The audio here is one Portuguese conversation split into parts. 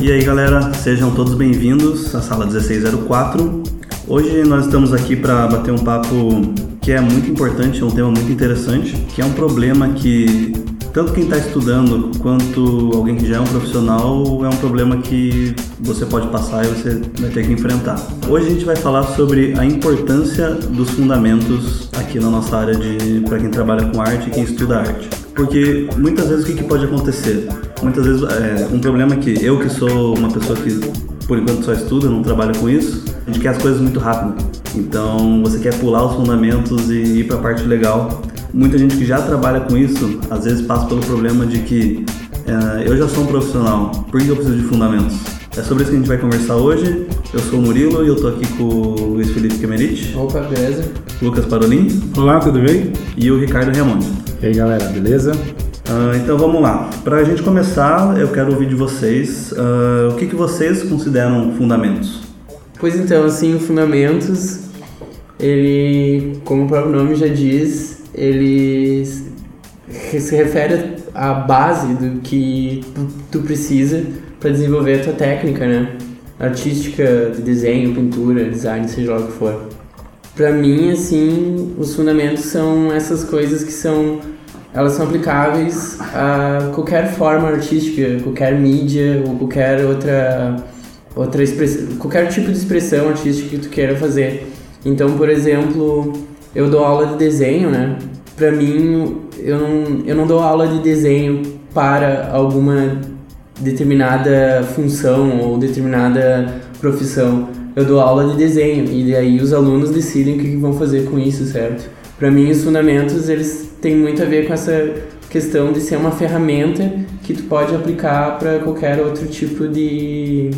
E aí galera, sejam todos bem-vindos à sala 1604. Hoje nós estamos aqui para bater um papo que é muito importante, é um tema muito interessante, que é um problema que tanto quem está estudando quanto alguém que já é um profissional é um problema que você pode passar e você vai ter que enfrentar. Hoje a gente vai falar sobre a importância dos fundamentos aqui na nossa área de para quem trabalha com arte e quem estuda arte. Porque muitas vezes o que, que pode acontecer? Muitas vezes é um problema que eu que sou uma pessoa que por enquanto só estuda, não trabalha com isso, a gente quer as coisas muito rápido. Então você quer pular os fundamentos e ir para a parte legal muita gente que já trabalha com isso, às vezes passa pelo problema de que é, eu já sou um profissional, por que eu preciso de fundamentos? É sobre isso que a gente vai conversar hoje. Eu sou o Murilo e eu tô aqui com o Luiz Felipe Kemerich. Opa, beleza? Lucas Parolin. Olá, tudo bem? E o Ricardo Remonte. E aí, galera, beleza? Uh, então vamos lá. Para a gente começar, eu quero ouvir de vocês uh, o que, que vocês consideram fundamentos. Pois então, assim, fundamentos, ele, como o próprio nome já diz, ele se refere à base do que tu precisa para desenvolver a tua técnica, né? Artística, de desenho, pintura, design, seja lá o que for. Para mim, assim, os fundamentos são essas coisas que são elas são aplicáveis a qualquer forma artística, qualquer mídia ou qualquer outra outra expressão, qualquer tipo de expressão artística que tu queira fazer. Então, por exemplo, eu dou aula de desenho, né? Pra mim, eu não, eu não dou aula de desenho para alguma determinada função ou determinada profissão. Eu dou aula de desenho e daí os alunos decidem o que vão fazer com isso, certo? Para mim, os fundamentos eles têm muito a ver com essa questão de ser uma ferramenta que tu pode aplicar para qualquer outro tipo de,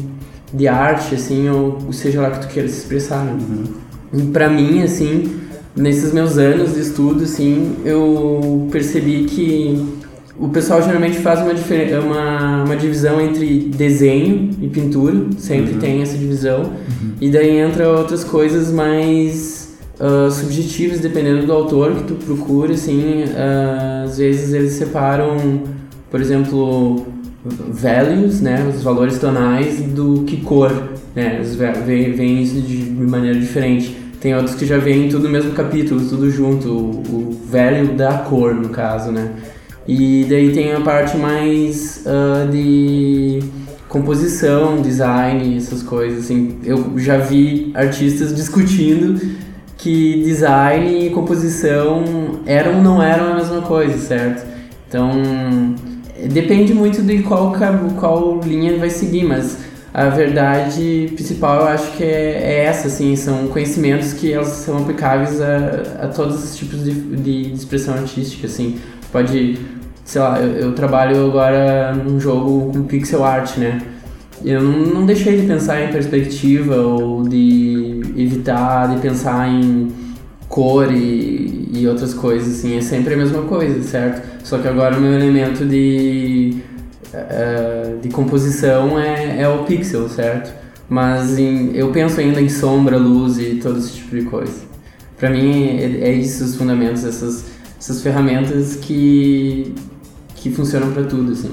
de arte, assim, ou seja lá que tu queira se expressar. Né? Uhum. E para mim, assim, nesses meus anos de estudo, assim, eu percebi que o pessoal geralmente faz uma, uma, uma divisão entre desenho e pintura, sempre uhum. tem essa divisão, uhum. e daí entra outras coisas mais uh, subjetivas, dependendo do autor que tu procura, assim, uh, às vezes eles separam, por exemplo, values, né, os valores tonais, do que cor, né, vem, isso de maneira diferente. Tem outros que já vêm tudo no mesmo capítulo, tudo junto, o, o velho da cor, no caso, né? E daí tem a parte mais uh, de composição, design, essas coisas, assim. Eu já vi artistas discutindo que design e composição eram ou não eram a mesma coisa, certo? Então, depende muito de qual, qual linha vai seguir, mas a verdade principal eu acho que é, é, essa, assim, são conhecimentos que elas são aplicáveis a, a todos os tipos de, de expressão artística, assim, pode, sei lá, eu, eu, trabalho agora num jogo com pixel art, né, eu não, não deixei de pensar em perspectiva ou de evitar de pensar em cor e, e outras coisas, assim, é sempre a mesma coisa, certo? Só que agora o meu elemento de uh, de composição é, é o pixel, certo? Mas em, eu penso ainda em sombra, luz e todo esse tipo de coisa. Para mim é, é isso os fundamentos, essas, essas ferramentas que, que funcionam para tudo, assim.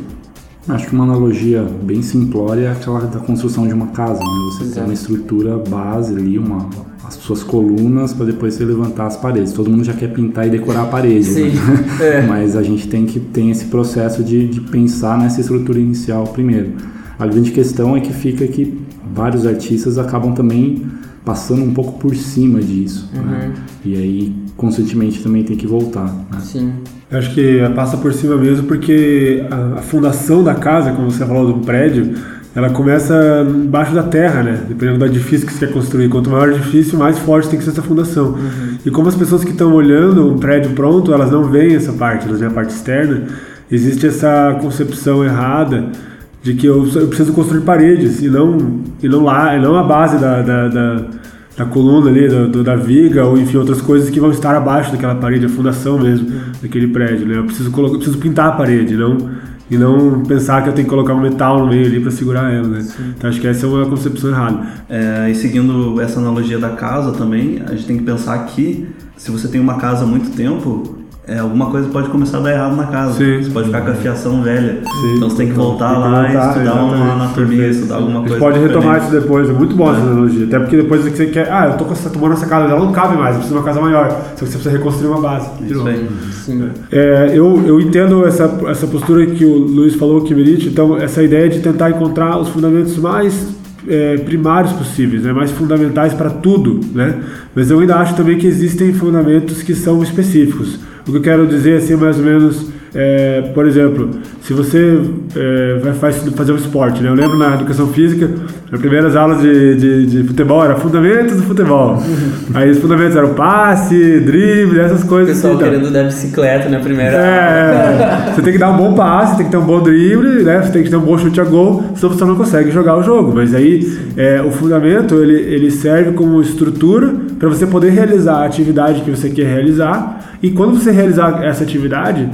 Acho que uma analogia bem simplória é aquela da construção de uma casa, né? Você Exato. tem uma estrutura base ali, uma, as suas colunas para depois você levantar as paredes. Todo mundo já quer pintar e decorar a parede, né? é. mas a gente tem que ter esse processo de, de pensar nessa estrutura inicial primeiro. A grande questão é que fica que vários artistas acabam também passando um pouco por cima disso, né? uhum. né? E aí, consequentemente, também tem que voltar, né? Sim. Eu acho que passa por cima mesmo porque a, a fundação da casa, como você falou do prédio, ela começa embaixo da terra, né? Dependendo do edifício que você quer construir. Quanto maior o edifício, mais forte tem que ser essa fundação. Uhum. E como as pessoas que estão olhando um prédio pronto, elas não veem essa parte, elas veem a parte externa, existe essa concepção errada de que eu, eu preciso construir paredes e não, e não lá, e não a base da, da, da, da coluna ali, do, do, da viga, ou enfim, outras coisas que vão estar abaixo daquela parede, a fundação mesmo daquele prédio, né? Eu preciso, colocar, eu preciso pintar a parede, não E não pensar que eu tenho que colocar um metal no meio ali para segurar ela, né? Então acho que essa é uma concepção errada. É, e seguindo essa analogia da casa também, a gente tem que pensar que se você tem uma casa há muito tempo, é, alguma coisa pode começar a dar errado na casa. Sim. Você pode ficar com a fiação velha. Sim. Então você tem que voltar Tem que lá voltar, e estudar uma exatamente. anatomia, Perfeito. estudar alguma A gente coisa. pode retomar diferente. isso depois, é muito bom essa analogia. Até porque depois que você quer, ah, eu tô, com essa, casa, ela não cabe mais, eu preciso de uma casa maior. Só que você precisa reconstruir uma base. de Isso aí. Sim. É, eu, eu entendo essa, essa postura que o Luiz falou, Kimiriti, então essa ideia de tentar encontrar os fundamentos mais é, primários possíveis, né, mais fundamentais para tudo, né? Mas eu ainda acho também que existem fundamentos que são específicos. O que eu quero dizer assim, mais ou menos, é, por exemplo, se você é, vai faz- fazer um esporte, né? Eu lembro na educação física, nas primeiras aulas de, de, de futebol era fundamentos do futebol. Aí os fundamentos eram passe, drible, essas O coisas. pessoal assim, tá? querendo dar bicicleta na primeira aula. É, você tem que dar um bom passe, tem que ter um bom drible, né? Você tem que ter um bom chute a gol, senão você não consegue jogar o jogo. Mas aí é, o fundamento ele, ele serve como estrutura para você poder realizar a atividade que você quer realizar. E quando você realizar essa atividade,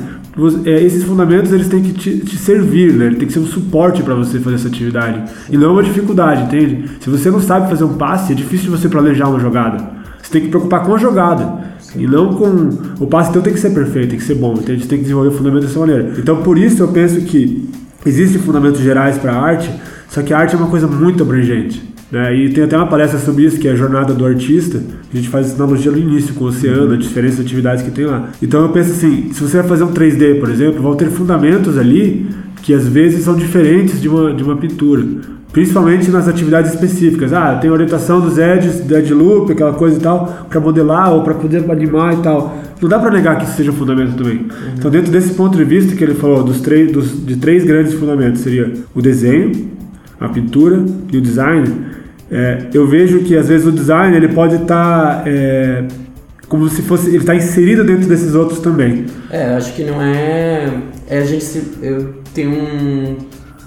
esses fundamentos eles têm que te, te servir, né? Ele tem que ser um suporte para você fazer essa atividade e não uma dificuldade, entende? Se você não sabe fazer um passe, é difícil você planejar uma jogada. Você tem que preocupar com a jogada. E não com. O passe teu tem que ser perfeito, tem que ser bom. Entende? Tem que desenvolver o fundamento dessa maneira. Então, por isso eu penso que existem fundamentos gerais para a arte, só que a arte é uma coisa muito abrangente. Né? E tem até uma palestra sobre isso, que é a jornada do artista. A gente faz analogia no início com o oceano, a diferença de atividades que tem lá. Então eu penso assim: se você vai fazer um 3D, por exemplo, vão ter fundamentos ali que às vezes são diferentes de uma, de uma pintura. Principalmente nas atividades específicas. Ah, tem orientação dos edges, dead loop, aquela coisa e tal, para modelar ou para poder animar e tal. Não dá para negar que isso seja um fundamento também. Então, dentro desse ponto de vista que ele falou, dos três, dos, de três grandes fundamentos, seria o desenho, a pintura e o design. É, eu vejo que às vezes o design ele pode estar como se fosse ele está inserido dentro desses outros também. É, acho que não é. é a gente se, eu tenho um.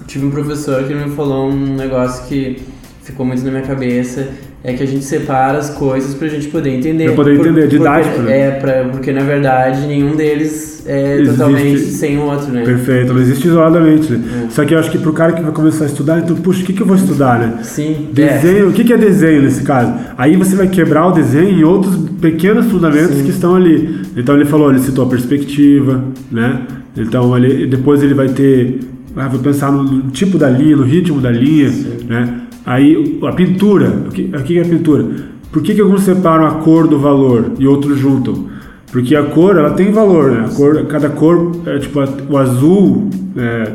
Tive um professor que me falou um negócio que ficou muito na minha cabeça. É que a gente separa as coisas pra gente poder entender. Pra poder entender, didático, porque, né? É, pra, porque na verdade nenhum deles é Existe- totalmente sem o outro, né? Perfeito, não existe isoladamente. Né? Só que eu acho que pro cara que vai começar a estudar, então, puxa, o que, que eu vou estudar, né? Sim. Desenho, o que, que é desenho nesse caso? Aí você vai quebrar o desenho em outros pequenos fundamentos Sim. que estão ali. Então ele falou, ele citou a perspectiva, né? Então ele, depois ele vai ter, ah, vou pensar no, no tipo da linha, no ritmo da linha, né? Aí a pintura, o que, é a pintura? Por que, que alguns separam a cor do valor e outros juntam? Porque a cor, ela tem valor, né? A cor, cada cor, é, tipo, o azul, é,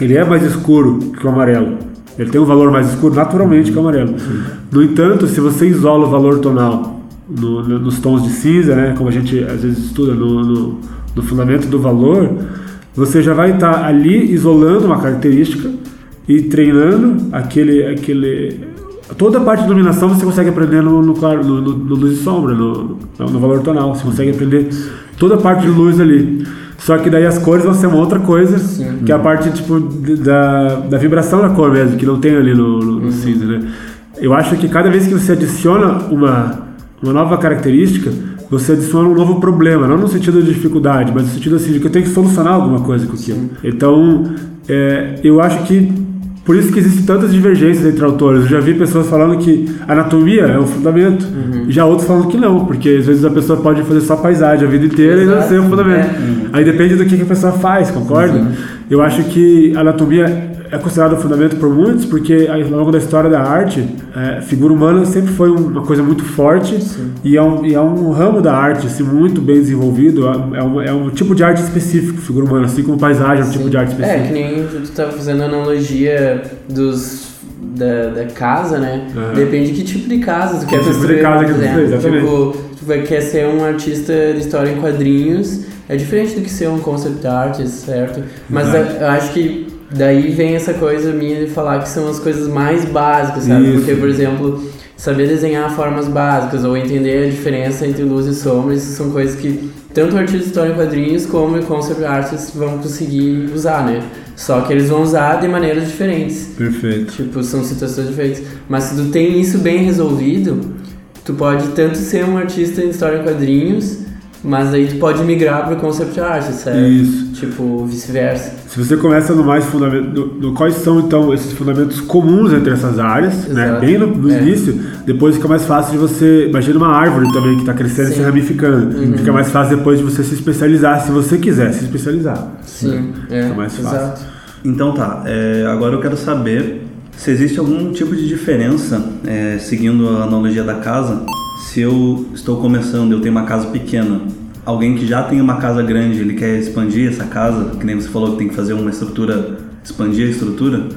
ele é mais escuro que o amarelo. Ele tem um valor mais escuro naturalmente que o amarelo. No entanto, se você isola o valor tonal no- no- nos tons de cinza, né, como a gente às vezes estuda no, no- no fundamento do valor, você já vai estar ali isolando uma característica e treinando aquele, aquele toda a parte de iluminação você consegue aprender no, no, no, no- luz e sombra, no, no, valor tonal. Você consegue aprender toda a parte de luz ali. Só que daí as cores vão ser uma outra coisa, que é a parte tipo da, da vibração da cor mesmo, que não tem ali no, no, no cinza, né? Eu acho que cada vez que você adiciona uma, uma nova característica, você adiciona um novo problema, não no sentido de dificuldade, mas no sentido assim de que eu tenho que solucionar alguma coisa com aquilo. Então, é, eu acho que por isso que existem tantas divergências entre autores. Eu já vi pessoas falando que anatomia é o fundamento, e já outros falando que não, porque às vezes a pessoa pode fazer só paisagem a vida inteira e não Exato. ser um fundamento. É. Aí depende do que que a pessoa faz, concorda? Eu acho que a anatomia é considerada um fundamento por muitos, porque ao longo da história da arte, é, figura humana sempre foi uma coisa muito forte e é, um, e é um ramo da arte assim, muito bem desenvolvido. É um, é um tipo de arte específico, figura humana, assim como paisagem é um tipo de arte É, específico. que nem tu estava fazendo analogia dos. Da, da casa, né? Aham. Depende de que tipo de casa tu quer tipo de construir. casa por que tu exatamente. Tipo, tu vai, quer ser um artista de história em quadrinhos, é diferente do que ser um concept artist, certo? Mas eu acho que daí vem essa coisa minha de falar que são as coisas mais básicas, sabe? Isso. Porque, por exemplo, saber desenhar formas básicas ou entender a diferença entre luz e sombra, isso são coisas que tanto o artista de história em quadrinhos como o concept artists vão conseguir usar, né? Só que eles vão usar de maneiras diferentes. Perfeito. Tipo, são situações diferentes. Mas se tu tem isso bem resolvido, tu pode tanto ser um artista em história em quadrinhos, Mas aí tu pode migrar para concept art, certo? Isso. Tipo, vice-versa. Se você começa no mais fundamento, no, quais são então esses fundamentos comuns entre essas áreas, né? Exato. Bem no, no É. início, depois fica mais fácil de você. Imagina uma árvore também que está crescendo e se Sim. ramificando. Uhum. Fica mais fácil depois de você se especializar, se você quiser se especializar. Sim, é. Fica mais fácil. Exato. Então tá, é, agora eu quero saber se existe algum tipo de diferença, é, seguindo a analogia da casa, se eu estou começando, eu tenho uma casa pequena, alguém que já tem uma casa grande, ele quer expandir essa casa, que nem você falou que tem que fazer uma estrutura, expandir a estrutura,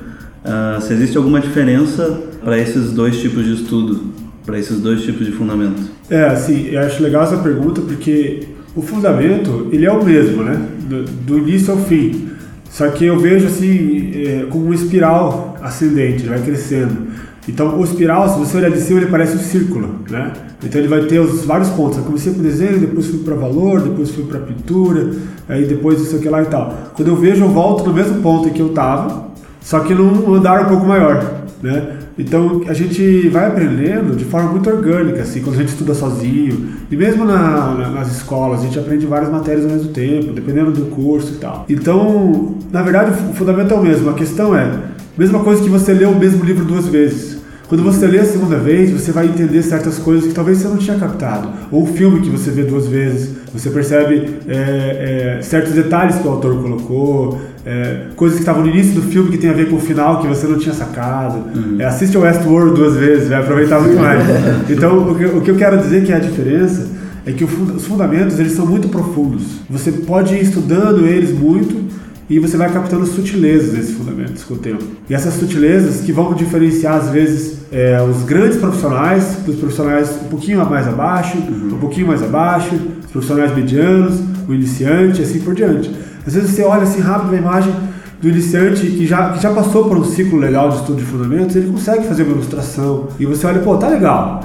ah, se existe alguma diferença para esses dois tipos de estudo, para esses dois tipos de fundamento? É, assim, eu acho legal essa pergunta porque o fundamento, ele é o mesmo, né? Do, do início ao fim. Só que eu vejo assim, é, como uma espiral ascendente, vai crescendo. Então, o espiral, se você olhar de cima, ele parece um círculo, né? Então, ele vai ter os vários pontos. Eu comecei com desenho, depois fui para valor, depois fui para pintura, aí depois não sei o que lá e tal. Quando eu vejo, eu volto no mesmo ponto em que eu estava, só que num andar um pouco maior, né? Então a gente vai aprendendo de forma muito orgânica, assim, quando a gente estuda sozinho. E mesmo na- na- nas escolas, a gente aprende várias matérias ao mesmo tempo, dependendo do curso e tal. Então, na verdade, o fundamento é o mesmo. A questão é, mesma coisa que você lê o mesmo livro duas vezes. Quando você lê a segunda vez, você vai entender certas coisas que talvez você não tinha captado. Ou um filme que você vê duas vezes, você percebe é, é, certos detalhes que o autor colocou, é, coisas que estavam no início do filme que tem a ver com o final que você não tinha sacado. É, assiste o Westworld duas vezes, vai aproveitar muito mais. Então, o que, o que eu quero dizer que é a diferença é que o os fundamentos eles são muito profundos. Você pode ir estudando eles muito e você vai captando sutilezas desses fundamentos com o tempo. E essas sutilezas que vão diferenciar, às vezes, é, os grandes profissionais dos profissionais um pouquinho mais abaixo, um pouquinho mais abaixo, os profissionais medianos, o iniciante, assim por diante. Às vezes você olha assim rápido a imagem do iniciante que já, que já passou por um ciclo legal de estudo de fundamentos, ele consegue fazer uma ilustração. E você olha, pô, tá legal.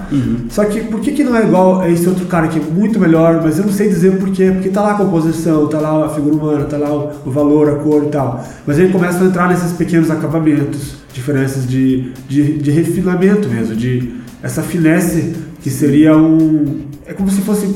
Só que por que, que não é igual a esse outro cara que é muito melhor, mas eu não sei dizer por quê? Porque tá lá a composição, tá lá a figura humana, tá lá o, o valor, a cor e tal. Mas ele começa a entrar nesses pequenos acabamentos, diferenças de, de, de refinamento mesmo, de essa finesse que seria um. É como se fosse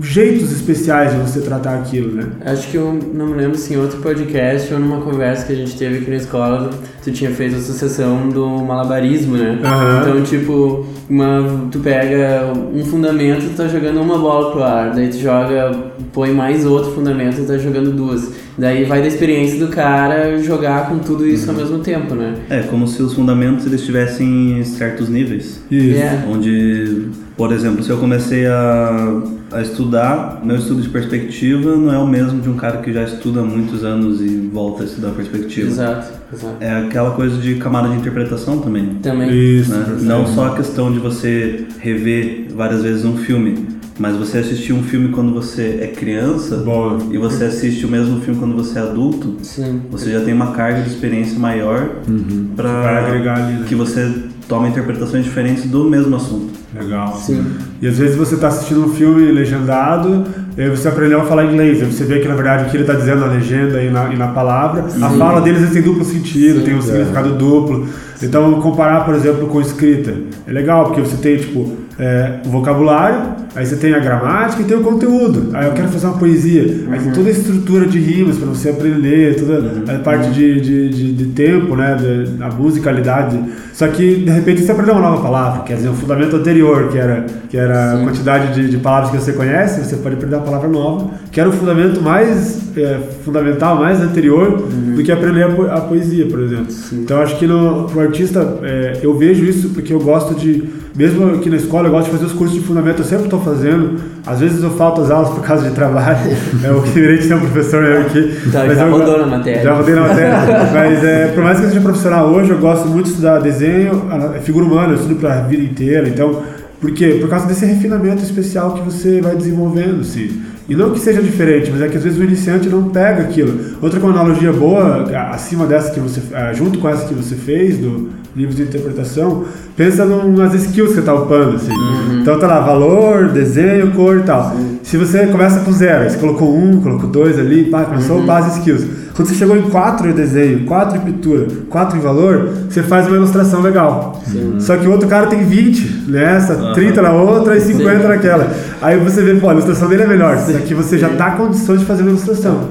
jeitos especiais de você tratar aquilo, né? Acho que eu não me lembro se em outro podcast ou numa conversa que a gente teve aqui na escola, tu tinha feito a associação do malabarismo, né? Aham. Então, tipo, uma, tu pega um fundamento e tá jogando uma bola pro ar, daí tu joga, põe mais outro fundamento e tá jogando duas. Daí vai da experiência do cara jogar com tudo isso ao mesmo tempo, né? É como se os fundamentos eles tivessem certos níveis. Isso. É. Onde, por exemplo, se eu comecei a, a estudar, meu estudo de perspectiva não é o mesmo de um cara que já estuda há muitos anos e volta a estudar perspectiva. Exato, exato. É aquela coisa de camada de interpretação também. Também. Isso. né? Não só a questão de você rever várias vezes um filme, mas você assistir um filme quando você é criança Boa. e você assiste o mesmo filme quando você é adulto, Sim. você já tem uma carga de experiência maior para Vai agregar ali, né? que você toma interpretações diferentes do mesmo assunto. Legal. Sim. E às vezes você está assistindo um filme legendado, e aí você aprendeu a falar inglês, aí você vê que na verdade o que ele está dizendo na legenda e na, e na palavra, a fala deles tem duplo sentido, Sim. tem um significado duplo. Então comparar, por exemplo, com escrita é legal, porque você tem tipo é, o vocabulário, aí você tem a gramática e tem o conteúdo. Aí eu quero fazer uma poesia, aí tem toda a estrutura de rimas para você aprender, toda a parte de, de, de, de tempo, né, de, a musicalidade. Só que de repente você aprendeu uma nova palavra, quer dizer, o fundamento anterior, que era, que era a quantidade de, de palavras que você conhece, você pode aprender uma palavra nova, que era o fundamento mais é, fundamental, mais anterior do que aprender a, po- a poesia, por exemplo. Então acho que no, pro artista é, eu vejo isso porque eu gosto de, mesmo aqui na escola, eu gosto de fazer os cursos de fundamento, eu sempre estou fazendo. Às vezes eu falto as aulas por causa de trabalho, é o que virei de ser um professor né, aqui. Então, Mas já eu- rodou na matéria. Já rodei na matéria. Mas é, por mais que eu seja profissional hoje, eu gosto muito de estudar desenho, a- figura humana, eu estudo para a vida inteira. Então, por quê? Por causa desse refinamento especial que você vai desenvolvendo, sim. E não que seja diferente, mas é que às vezes o iniciante não pega aquilo. Outra analogia boa, acima dessa que você, junto com essa que você fez, do livro de interpretação, pensa nas skills que você está upando, assim. Então tá lá, valor, desenho, cor e tal. Se você começa com zero, você colocou um, colocou dois ali, pá, começou base skills. Quando você chegou em 4 em desenho, 4 em pintura, 4 em valor, você faz uma ilustração legal. Só que o outro cara tem 20 nessa, 30 na outra e 50 Sim. naquela. Aí você vê, pô, a ilustração dele é melhor. Aqui você já tá com condições de fazer uma ilustração.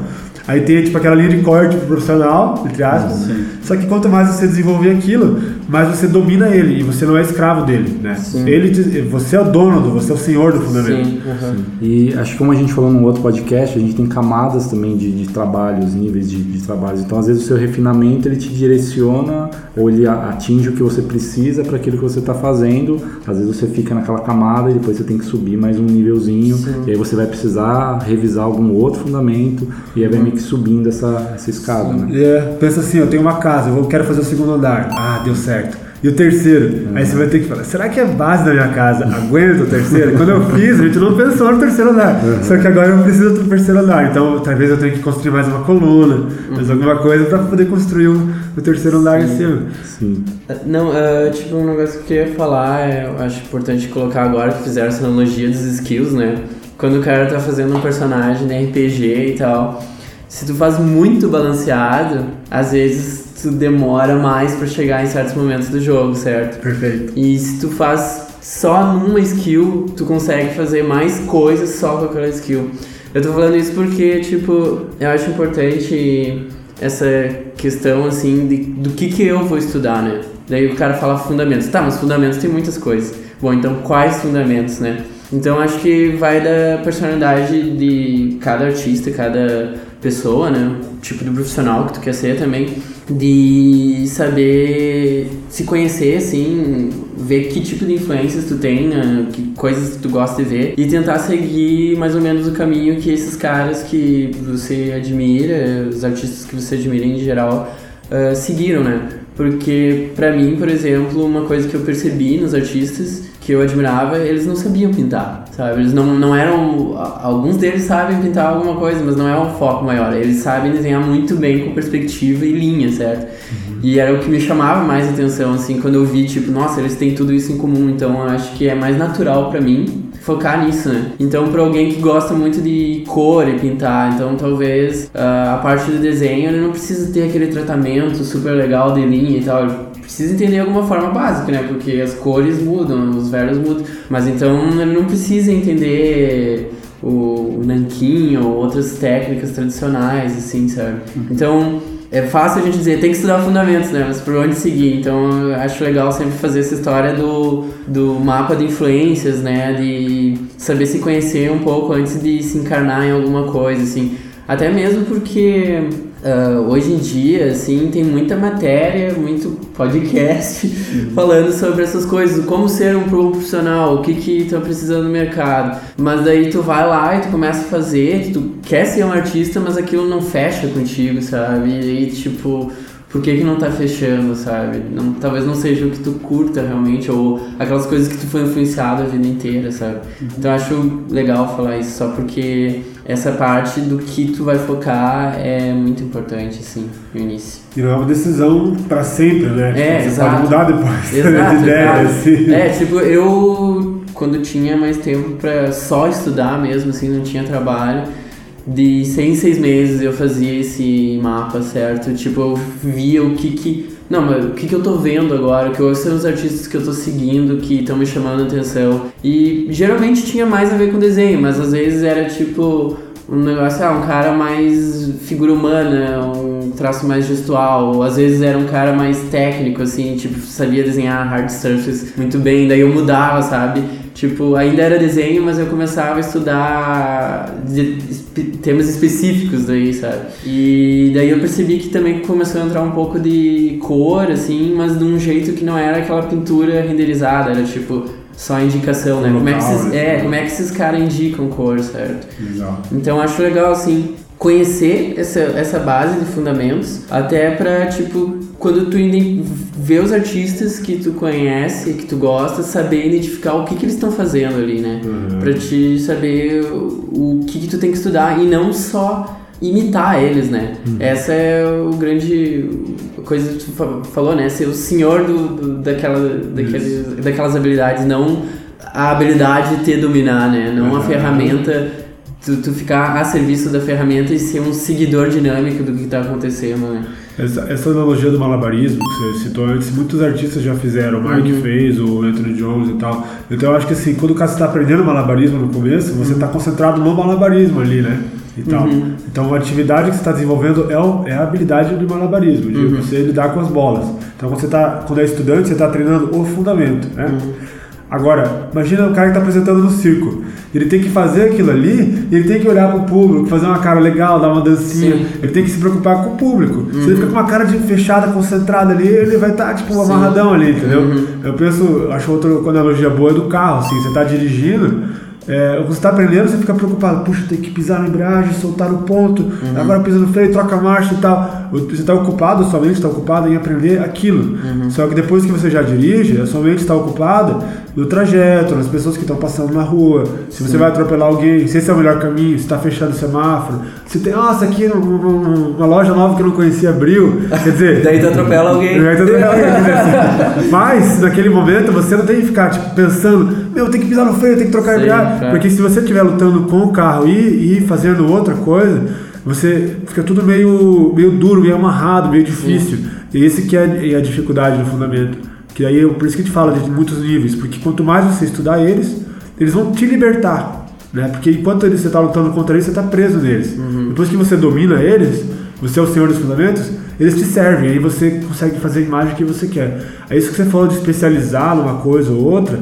Aí tem tipo aquela linha de corte pro profissional, entre aspas. Só que quanto mais você desenvolver aquilo, mais você domina ele e você não é escravo dele, né? Ele, te- você é o dono do, você é o senhor do fundamento. Sim, aham. E acho que como a gente falou num outro podcast, a gente tem camadas também de, de trabalhos, níveis de, de trabalhos. Então, às vezes, o seu refinamento ele te direciona ou ele atinge o que você precisa para aquilo que você está fazendo. Às vezes, você fica naquela camada e depois você tem que subir mais um nívelzinho. E aí você vai precisar revisar algum outro fundamento e aí vai meio que subindo essa, essa escada, né? É, pensa assim, eu tenho uma casa, eu quero fazer o segundo andar. Ah, deu certo. E o terceiro? Aí você vai ter que falar, será que é a base da minha casa aguenta o terceiro? Quando eu fiz, a gente não pensou no terceiro andar. Só que agora eu preciso do terceiro andar. Então, talvez eu tenha que construir mais uma coluna, mais alguma coisa para poder construir o, o terceiro andar em cima. Sim. Não, é, tipo, um negócio que eu ia falar, é, eu acho importante colocar agora que fizeram essa analogia dos skills, né? Quando o cara tá fazendo um personagem de RPG e tal, se tu faz muito balanceado, às vezes tu demora mais pra chegar em certos momentos do jogo, certo? Perfeito. E se tu faz só numa skill, tu consegue fazer mais coisas só com aquela skill. Eu tô falando isso porque, tipo, eu acho importante essa questão, assim, de, do que que eu vou estudar, né? Daí o cara fala fundamentos. Tá, mas fundamentos tem muitas coisas. Bom, então quais fundamentos, né? Então acho que vai da personalidade de cada artista, cada pessoa, né? O tipo de profissional que tu quer ser também. De saber se conhecer, assim, ver que tipo de influências tu tem, né? que coisas que tu gosta de ver. E tentar seguir mais ou menos o caminho que esses caras que você admira, os artistas que você admira em geral, ah, seguiram, né? Porque, pra mim, por exemplo, uma coisa que eu percebi nos artistas que eu admirava, eles não sabiam pintar, sabe? Eles não, não eram... Alguns deles sabem pintar alguma coisa, mas não é um foco maior. Eles sabem desenhar muito bem com perspectiva e linha, certo? E era o que me chamava mais atenção, assim, quando eu vi, tipo, nossa, eles têm tudo isso em comum, então eu acho que é mais natural pra mim focar nisso, né? Então, pra alguém que gosta muito de cor e pintar, então talvez ah, a parte do desenho ele não precisa ter aquele tratamento super legal de linha e tal. Precisa entender alguma forma básica, né? Porque as cores mudam, os verbos mudam. Mas então ele não precisa entender o, o nanquim ou outras técnicas tradicionais, assim, sabe? Então. É fácil a gente dizer, tem que estudar fundamentos, né? Mas por onde seguir? Então eu acho legal sempre fazer essa história do, do mapa de influências, né? De saber se conhecer um pouco antes de se encarnar em alguma coisa, assim. Até mesmo porque ah, hoje em dia, assim, tem muita matéria, muito podcast falando sobre essas coisas, como ser um profissional, o que que tá precisando no mercado. Mas daí tu vai lá e tu começa a fazer, tu quer ser um artista, mas aquilo não fecha contigo, sabe? E aí, tipo, por que que não tá fechando, sabe? Não, talvez não seja o que tu curta realmente, ou aquelas coisas que tu foi influenciado a vida inteira, sabe? Então eu acho legal falar isso, só porque essa parte do que tu vai focar é muito importante, assim, no início. E não é uma decisão para sempre, né? É, Tipo, você exato. pode mudar depois Exato, de ideia, exato. assim. É, tipo, eu quando tinha mais tempo pra só estudar mesmo, assim, não tinha trabalho, de seis seis meses eu fazia esse mapa, certo? Tipo, eu via o que que... Não, mas o que que eu tô vendo agora, quais são os artistas que eu tô seguindo, que estão me chamando a atenção. E geralmente tinha mais a ver com desenho, mas às vezes era tipo um negócio, ah, um cara mais figura humana, um traço mais gestual, ou às vezes era um cara mais técnico, assim, tipo, sabia desenhar hard surface muito bem, daí eu mudava, sabe? Tipo, ainda era desenho, mas eu começava a estudar temas específicos daí, sabe? E daí eu percebi que também começou a entrar um pouco de cor, assim, mas de um jeito que não era aquela pintura renderizada, era tipo só indicação, né? Como é que Local, esses, né? é, como é que esses caras indicam cor, certo? Legal. Então acho legal assim conhecer essa, essa base de fundamentos até pra tipo quando tu vê os artistas que tu conhece, que tu gosta, saber identificar o que que eles estão fazendo ali, né? Pra te saber o, o que que tu tem que estudar e não só imitar eles, né? Essa é o grande coisa que tu fa- falou, né? Ser o senhor do, do- daquela, daquelas habilidades, não a habilidade de te dominar, né? Não a Uhum. ferramenta tu, tu ficar a serviço da ferramenta e ser um seguidor dinâmico do que está acontecendo, né? Essa, essa analogia do malabarismo que você citou antes, muitos artistas já fizeram, o Mike Uhum. fez, o Anthony Jones e tal. Então eu acho que assim, quando o cara está aprendendo malabarismo no começo, você está concentrado no malabarismo ali, né? E tal. Uhum. Então a atividade que você está desenvolvendo é, o- é a habilidade do malabarismo, de Uhum. você lidar com as bolas. Então quando você tá, quando é estudante, você está treinando o fundamento, né? Uhum. Agora, imagina o cara que está apresentando no circo. Ele tem que fazer aquilo ali, ele tem que olhar para o público, fazer uma cara legal, dar uma dancinha. Sim. Ele tem que se preocupar com o público. Se ele fica com uma cara de fechada, concentrada ali, ele vai estar tipo Sim. amarradão ali, entendeu? Eu penso, acho outra analogia boa é do carro, assim, você está dirigindo. É, está aprendendo, você fica preocupado, puxa, tem que pisar na embreagem, soltar o ponto, agora pisa no freio, troca a marcha e tal. Você está ocupado, sua mente está ocupada em aprender aquilo. Só que depois que você já dirige, a sua mente está ocupada no trajeto, nas pessoas que estão passando na rua, se você vai atropelar alguém, se esse é o melhor caminho, se está fechando o semáforo, se tem, nossa, aqui um- um- uma loja nova que eu não conhecia abriu, quer dizer... Daí tu atropela alguém. Daí tu atropela alguém, quer dizer assim. Mas, naquele momento, você não tem que ficar tipo, pensando, meu, tem que pisar no freio, tem que trocar Sim, embreagem. claro. Porque se você estiver lutando com o carro e, e fazendo outra coisa, você fica tudo meio, meio duro, meio amarrado, meio difícil. E esse que é a dificuldade do fundamento. Que aí, eu- por isso que a gente fala de muitos níveis. Porque quanto mais você estudar eles, eles vão te libertar. Né? Porque enquanto eles- você está lutando contra eles, você está preso neles. Depois que você domina eles, você é o senhor dos fundamentos, eles te servem. Aí você consegue fazer a imagem que você quer. É isso que você falou de especializar numa coisa ou outra.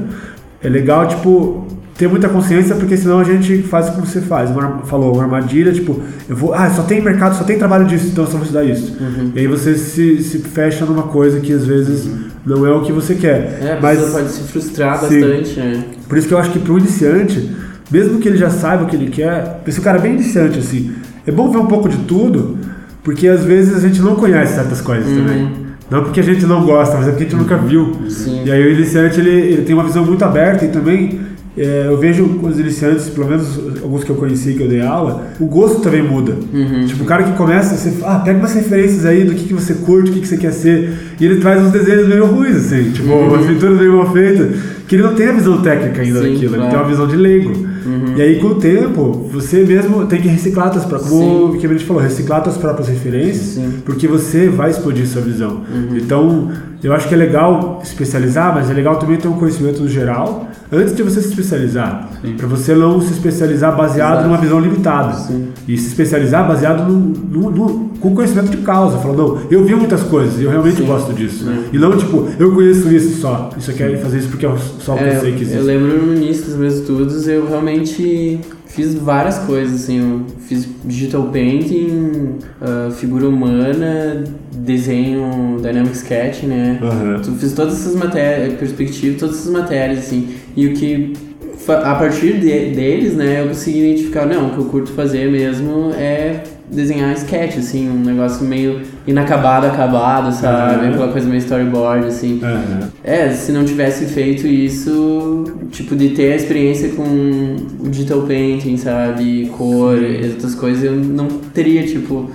É legal, tipo, ter muita consciência, porque senão a gente faz como você faz. Uma, falou, uma armadilha, tipo, eu vou, ah, só tem mercado, só tem trabalho disso, então eu só vou estudar isso. Uhum. E aí você se, se fecha numa coisa que às vezes não é o que você quer. É, a Mas pessoa pode se frustrar Sim. bastante, né? por isso que eu acho que pro iniciante, mesmo que ele já saiba o que ele quer, esse cara é bem iniciante, assim, é bom ver um pouco de tudo, porque às vezes a gente não conhece certas coisas Uhum. também. Não porque a gente não gosta, mas é porque a gente nunca viu. Sim. E aí o iniciante ele, ele tem uma visão muito aberta e também é, eu vejo com os iniciantes, pelo menos alguns que eu conheci que eu dei aula, o gosto também muda. Uhum. Tipo, o cara que começa, você fala, ah, pega umas referências aí do que, que você curte, o que, que você quer ser. E ele traz uns desenhos meio ruins, assim, tipo, umas pinturas meio mal feitas, que ele não tem a visão técnica ainda Sim, daquilo, ele claro. tem uma visão de leigo. E aí, com o tempo, você mesmo tem que reciclar as próprias, como o que a gente falou, reciclar as próprias referências, Sim. porque você vai explodir sua visão. Então, eu acho que é legal especializar, mas é legal também ter um conhecimento no geral antes de você se especializar. Para você não se especializar baseado Exato. numa visão limitada. Sim. E se especializar baseado no, no- no- com conhecimento de causa. Falando, não, eu vi muitas coisas, eu realmente Sim. gosto disso. E não tipo, eu conheço isso só. Isso eu quero fazer isso porque eu só É, pensei que eu existe. lembro no início dos meus estudos, eu realmente fiz várias coisas, assim, eu fiz digital painting, ah, figura humana, desenho, dynamic sketch, né? Eu fiz todas essas matérias, perspectiva, todas essas matérias, assim, e o que, a partir de- deles, né, eu consegui identificar, não, o que eu curto fazer mesmo é desenhar sketch, assim, um negócio meio inacabado, acabado, sabe? Aham. Aquela coisa meio storyboard, assim. Aham. É, se não tivesse feito isso, tipo, de ter a experiência com o digital painting, sabe, cor, e outras coisas, eu não teria, tipo,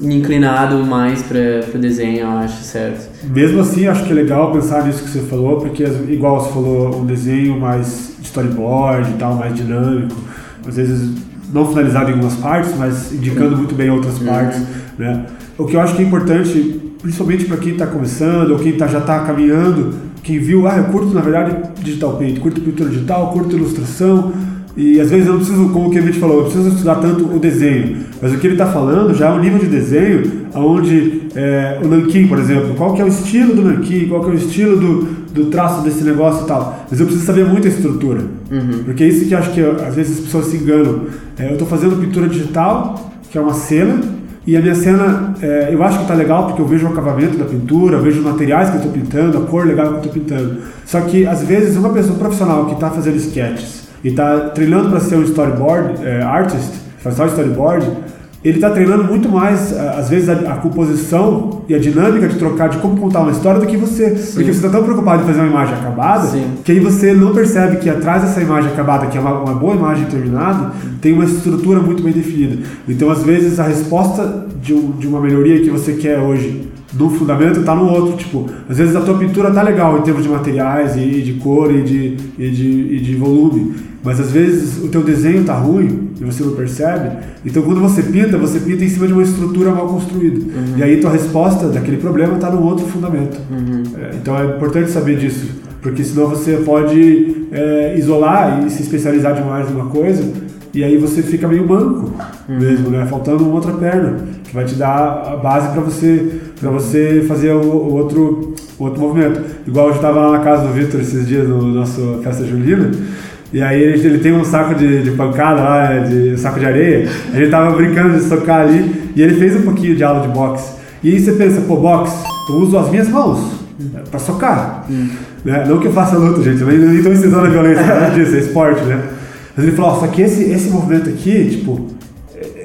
me inclinado mais pra, pro desenho, eu acho, certo? Mesmo assim, acho que é legal pensar nisso que você falou, porque igual você falou, um desenho mais storyboard e tal, mais dinâmico, às vezes não finalizado em algumas partes, mas indicando muito bem outras partes, né? O que eu acho que é importante, principalmente para quem está começando ou quem tá, já está caminhando, quem viu, ah, eu curto na verdade digital paint, curto pintura digital, curto ilustração, e às vezes eu não preciso, como o Kevin falou, eu preciso estudar tanto o desenho. Mas o que ele está falando já é um nível de desenho onde é, o nanquim, por exemplo, qual que é o estilo do nanquim, qual que é o estilo do, do traço desse negócio e tal. Mas eu preciso saber muito a estrutura. Porque é isso que eu acho que às vezes as pessoas se enganam. É, eu estou fazendo pintura digital, que é uma cena, e a minha cena, é, eu acho que tá legal porque eu vejo o acabamento da pintura, vejo os materiais que eu estou pintando, a cor legal que eu estou pintando. Só que às vezes uma pessoa profissional que está fazendo sketches e está treinando para ser um storyboard é, artist, fazer storyboard, ele está treinando muito mais, às vezes, a, a composição e a dinâmica de trocar, de como contar uma história do que você. Porque você está tão preocupado em fazer uma imagem acabada Sim. que aí você não percebe que atrás dessa imagem acabada, que é uma, uma boa imagem terminada, tem uma estrutura muito bem definida. Então, às vezes, a resposta de, um- de uma melhoria que você quer hoje no fundamento tá no outro. Tipo, às vezes a tua pintura tá legal em termos de materiais e de cor e de, e de, e de volume, mas às vezes o teu desenho tá ruim e você não percebe. Então quando você pinta, você pinta em cima de uma estrutura mal construída. E aí tua resposta daquele problema tá no outro fundamento. É, então é importante saber disso, porque senão você pode é, isolar e se especializar demais numa coisa. E aí você fica meio manco mesmo, né? Faltando uma outra perna que vai te dar a base para você para você fazer o, o outro o outro movimento. Igual eu estava lá na casa do Vitor esses dias no nosso festa julina. E aí ele, ele tem um saco de, de pancada lá, né, de um saco de areia. A gente tava brincando de socar ali e ele fez um pouquinho de aula de boxe. E aí você pensa, pô, boxe, eu uso as minhas mãos para socar. Né? Não que eu faça luta, gente, eu nem estou ensinando a violência, nada disso, é esporte, né? Mas ele falou, ó, só que esse, esse movimento aqui, tipo,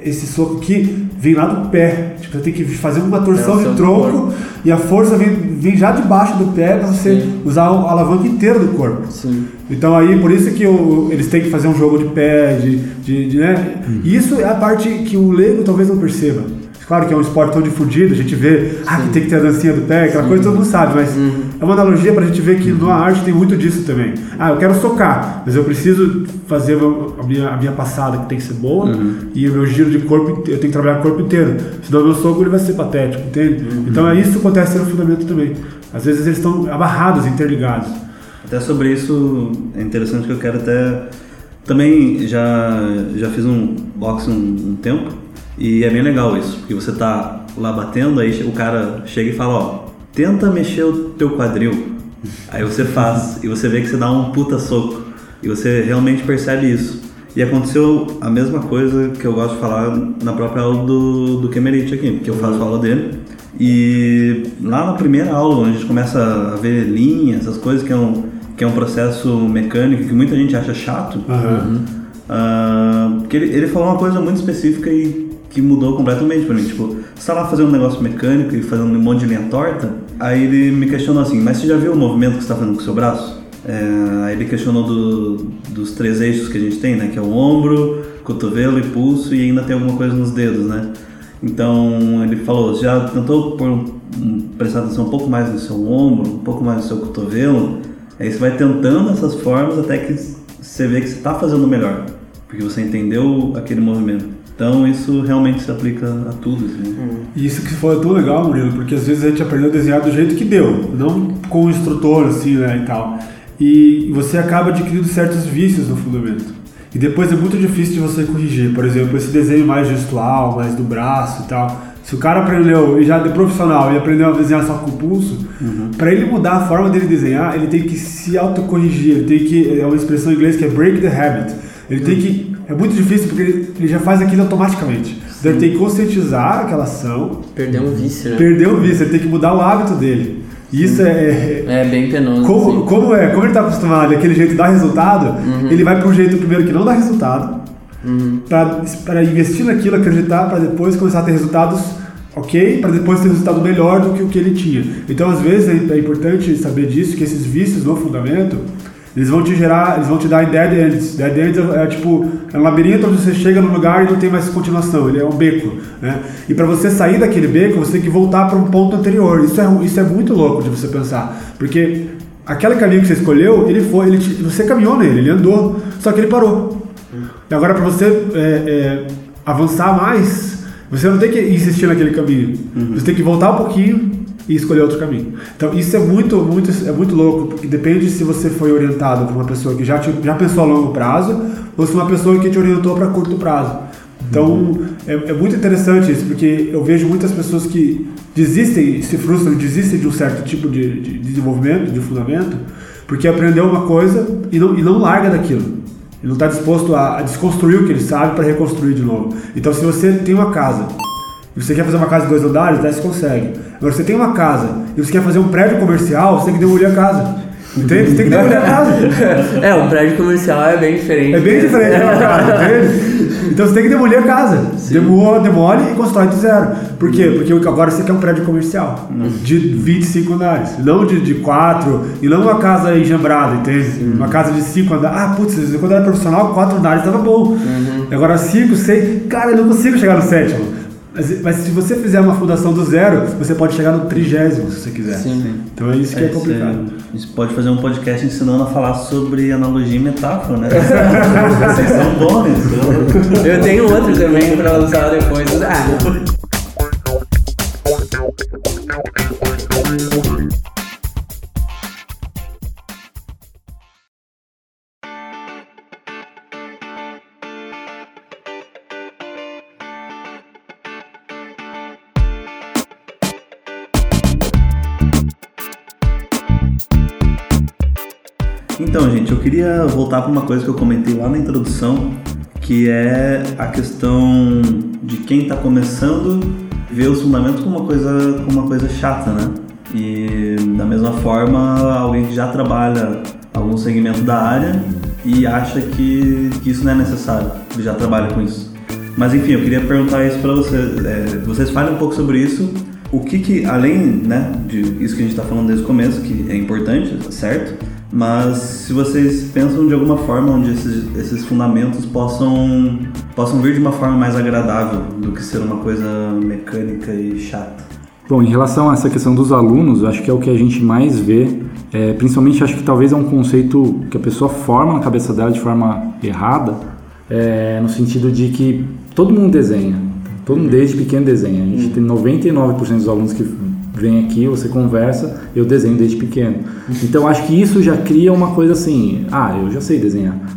esse soco aqui vem lá do pé. Tipo, eu tenho que fazer uma torção É de tronco e a força vem, vem já debaixo do pé para você Sim. usar a alavanca inteira do corpo. Sim. Então aí, por isso que o- eles têm que fazer um jogo de pé, de, de, de, né? E isso é a parte que o leigo talvez não perceba. Claro que é um esporte tão difundido, a gente vê, ah, que tem que ter a dancinha do pé, aquela coisa todo mundo sabe, mas é uma analogia pra gente ver que na arte tem muito disso também. Ah, eu quero socar, mas eu preciso fazer a minha, a minha passada que tem que ser boa e o meu giro de corpo, eu tenho que trabalhar o corpo inteiro. Senão o meu soco ele vai ser patético, entende? Então é isso que acontece no fundamento também. Às vezes eles estão amarrados, interligados. Até sobre isso é interessante que eu quero até. Também já, já fiz um boxe um, um tempo e é bem legal isso, porque você tá lá batendo, aí o cara chega e fala: Ó, tenta mexer o teu quadril. Aí você faz e você vê que você dá um puta soco e você realmente percebe isso. E aconteceu a mesma coisa que eu gosto de falar na própria aula do, do Kemerich aqui, porque eu faço a aula dele. E lá na primeira aula, onde a gente começa a ver linha, essas coisas, que é um, que é um processo mecânico que muita gente acha chato, ah, porque ele, ele falou uma coisa muito específica e que mudou completamente pra mim. Tipo, você tá lá fazendo um negócio mecânico e fazendo um monte de linha torta, aí ele me questionou assim, mas você já viu o movimento que você tá fazendo com o seu braço? É, aí ele questionou do- dos três eixos que a gente tem, né? Que é o ombro, cotovelo e pulso e ainda tem alguma coisa nos dedos, né? Então ele falou, já tentou pôr um- um- prestar atenção um pouco mais no seu ombro, um pouco mais no seu cotovelo? Aí você vai tentando essas formas até que você vê que você está fazendo melhor, porque você entendeu aquele movimento. Então isso realmente se aplica a tudo. Assim. E isso que falou é tão legal, Murilo, porque às vezes a gente aprendeu a desenhar do jeito que deu, não com o instrutor, assim, né, e tal. E você acaba adquirindo certos vícios no fundamento. E depois é muito difícil de você corrigir. Por exemplo, esse desenho mais gestual, mais do braço e tal. Se o cara aprendeu, e já de profissional, e aprendeu a desenhar só com o pulso, para ele mudar a forma dele desenhar, ele tem que se autocorrigir. Ele tem que, é uma expressão em inglês que é break the habit. Ele tem que, é muito difícil porque ele, ele já faz aquilo automaticamente. Então ele tem que conscientizar aquela ação, Perder um vício, né? Perdeu o vício, ele tem que mudar o hábito dele. E isso é. é- É bem penoso. como, assim. como é? Como ele está acostumado daquele jeito dar resultado, ele vai para um jeito primeiro que não dá resultado, para investir naquilo, acreditar, para depois começar a ter resultados ok, para depois ter resultado melhor do que o que ele tinha. Então, às vezes, é, é importante saber disso, que esses vícios no fundamento, eles vão te gerar, eles vão te dar em dead ends. Dead ends é, é tipo, é um labirinto onde você chega no lugar e não tem mais continuação, ele é um beco, né? E para você sair daquele beco, você tem que voltar para um ponto anterior. Isso é, isso é muito louco de você pensar, porque aquele caminho que você escolheu, ele foi, ele te- você caminhou nele, ele andou, só que ele parou. E agora para você é, é, avançar mais, você não tem que insistir naquele caminho. Você tem que voltar um pouquinho e escolher outro caminho. Então isso é muito, muito, é muito louco, porque depende se você foi orientado por uma pessoa que já, te- já pensou a longo prazo ou se uma pessoa que te orientou para curto prazo. Então é, é muito interessante isso, porque eu vejo muitas pessoas que desistem, se frustram, desistem de um certo tipo de, de desenvolvimento, de fundamento, porque aprendeu uma coisa e não, e não larga daquilo. Ele não está disposto a, a desconstruir o que ele sabe para reconstruir de novo. Então, se você tem uma casa e você quer fazer uma casa de dois andares, daí você consegue. Agora, você tem uma casa e você quer fazer um prédio comercial, você tem que demolir a casa. Entende? Você tem que demolir a casa. É, um prédio comercial é bem diferente. É bem diferente de uma casa, entende? Então você tem que demolir a casa. Demole, demole e constrói do zero. Por quê? Porque agora você quer um prédio comercial de 25 andares, não de, de 4, e não uma casa enjambrada, entende? Uma casa de 5 andares. Ah, putz, quando eu era profissional, 4 andares estava bom. Agora 5, 6, cara, eu não consigo chegar no sétimo. Mas, mas se você fizer uma fundação do zero, você pode chegar no trigésimo, se você quiser. Sim. Então é isso que é, complicado. A gente pode fazer um podcast ensinando a falar sobre analogia e metáfora, né? Vocês são bons. Eu tenho outro também pra usar depois. Ah, Então, gente, eu queria voltar para uma coisa que eu comentei lá na introdução, que é a questão de quem está começando ver os fundamentos como uma coisa, como uma coisa chata, né? E da mesma forma, alguém que já trabalha algum segmento da área e acha que, que isso não é necessário, que já trabalha com isso. Mas enfim, eu queria perguntar isso para vocês. É, vocês falem um pouco sobre isso. O que que, além né, de isso que a gente está falando desde o começo, que é importante, certo? Mas se vocês pensam de alguma forma onde esses, esses fundamentos possam, possam vir de uma forma mais agradável do que ser uma coisa mecânica e chata. Bom, em relação a essa questão dos alunos, acho que é o que a gente mais vê. É, principalmente, acho que talvez é um conceito que a pessoa forma na cabeça dela de forma errada, é, no sentido de que todo mundo desenha, todo mundo desde pequeno desenha. A gente tem 99% dos alunos que vem aqui, você conversa, eu desenho desde pequeno. Então acho que isso já cria uma coisa assim, ah, eu já sei desenhar. Né?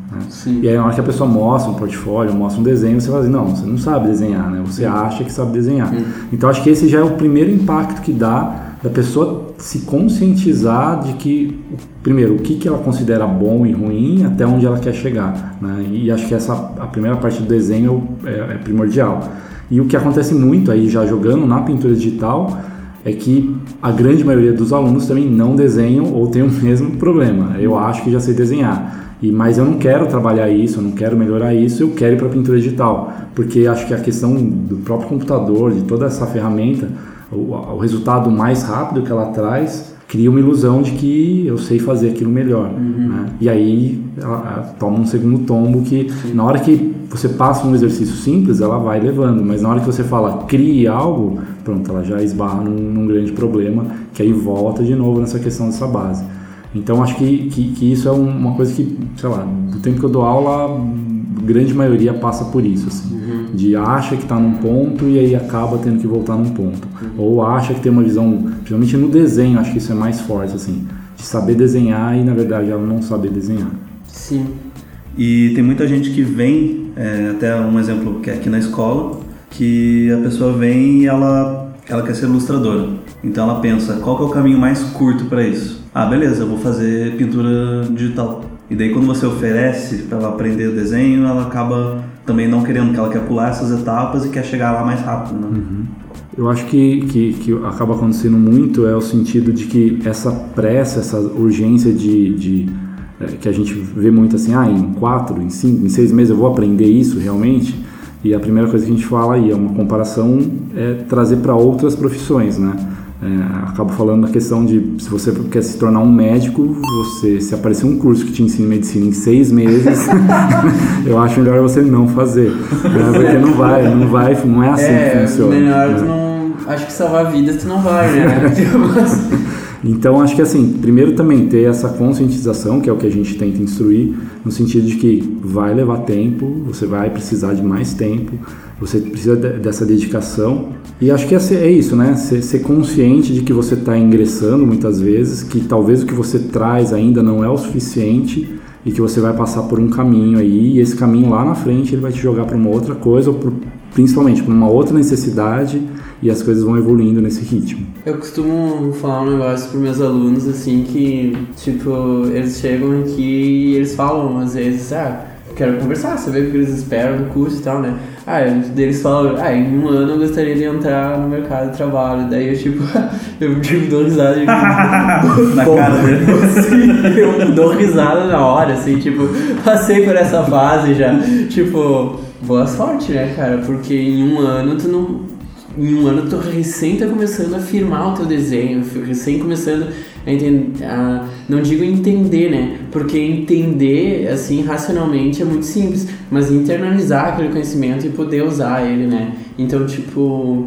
E aí na hora que a pessoa mostra um portfólio, mostra um desenho, você fala assim, não, você não sabe desenhar, né? Você acha que sabe desenhar. Então acho que esse já é o primeiro impacto que dá da pessoa se conscientizar de que, primeiro, o que, que ela considera bom e ruim, até onde ela quer chegar. Né? E acho que essa a primeira parte do desenho é, é primordial. E o que acontece muito aí, já jogando na pintura digital, é que a grande maioria dos alunos também não desenham ou tem o mesmo problema. Eu acho que já sei desenhar, e mas eu não quero trabalhar isso, eu não quero melhorar isso, eu quero ir para a pintura digital, porque acho que a questão do próprio computador, de toda essa ferramenta, o, o resultado mais rápido que ela traz cria uma ilusão de que eu sei fazer aquilo melhor. Uhum. Né? E aí ela, ela toma um segundo tombo que Sim. na hora que você passa um exercício simples, ela vai levando, mas na hora que você fala crie algo, pronto, ela já esbarra num, num grande problema, que aí volta de novo nessa questão dessa base. Então acho que, que, que, isso é uma coisa que, sei lá, do tempo que eu dou aula, a grande maioria passa por isso, assim, uhum. de acha que está num ponto e aí acaba tendo que voltar num ponto, uhum. ou acha que tem uma visão, principalmente no desenho, acho que isso é mais forte, assim, de saber desenhar e na verdade ela não saber desenhar. Sim. E tem muita gente que vem, é, até um exemplo que é aqui na escola, que a pessoa vem e ela, ela quer ser ilustradora. Então ela pensa, qual que é o caminho mais curto para isso? Ah, beleza, eu vou fazer pintura digital. E daí quando você oferece para ela aprender o desenho, ela acaba também não querendo, que ela quer pular essas etapas e quer chegar lá mais rápido, né? Uhum. Eu acho que, que, que acaba acontecendo muito é o sentido de que essa pressa, essa urgência de, de é, que a gente vê muito assim, ah, em quatro, em cinco, em seis meses eu vou aprender isso realmente. E a primeira coisa que a gente fala aí é uma comparação é trazer para outras profissões, né? É, acabo falando da questão de se você quer se tornar um médico, você se aparecer um curso que te ensina medicina em seis meses, eu acho melhor você não fazer, né? porque não vai, não vai, não é assim é, que funciona. Melhor né? não, acho que salvar vidas tu não vai, né? Então, acho que assim, primeiro também ter essa conscientização, que é o que a gente tenta instruir, no sentido de que vai levar tempo, você vai precisar de mais tempo, você precisa dessa dedicação. E acho que é isso, né? Ser, ser consciente de que você está ingressando muitas vezes, que talvez o que você traz ainda não é o suficiente e que você vai passar por um caminho aí, e esse caminho lá na frente ele vai te jogar para uma outra coisa, ou por, principalmente para uma outra necessidade e as coisas vão evoluindo nesse ritmo. Eu costumo falar um negócio para meus alunos assim que, tipo, eles chegam aqui e eles falam às vezes, ah, quero conversar, saber o que eles esperam do curso e tal, né? Ah, eles falam, ah, em um ano eu gostaria de entrar no mercado de trabalho. Daí eu, tipo, eu tipo, dou risada. Tipo, na cara dele. Assim, eu dou risada na hora, assim, tipo, passei por essa fase já. Tipo, boa sorte, né, cara? Porque em um ano tu não em um ano tu recém tá começando a firmar o teu desenho, recém começando. a, enten- a- não digo entender, né? Porque entender, assim, racionalmente é muito simples, mas internalizar aquele conhecimento e poder usar ele, né? Então, tipo,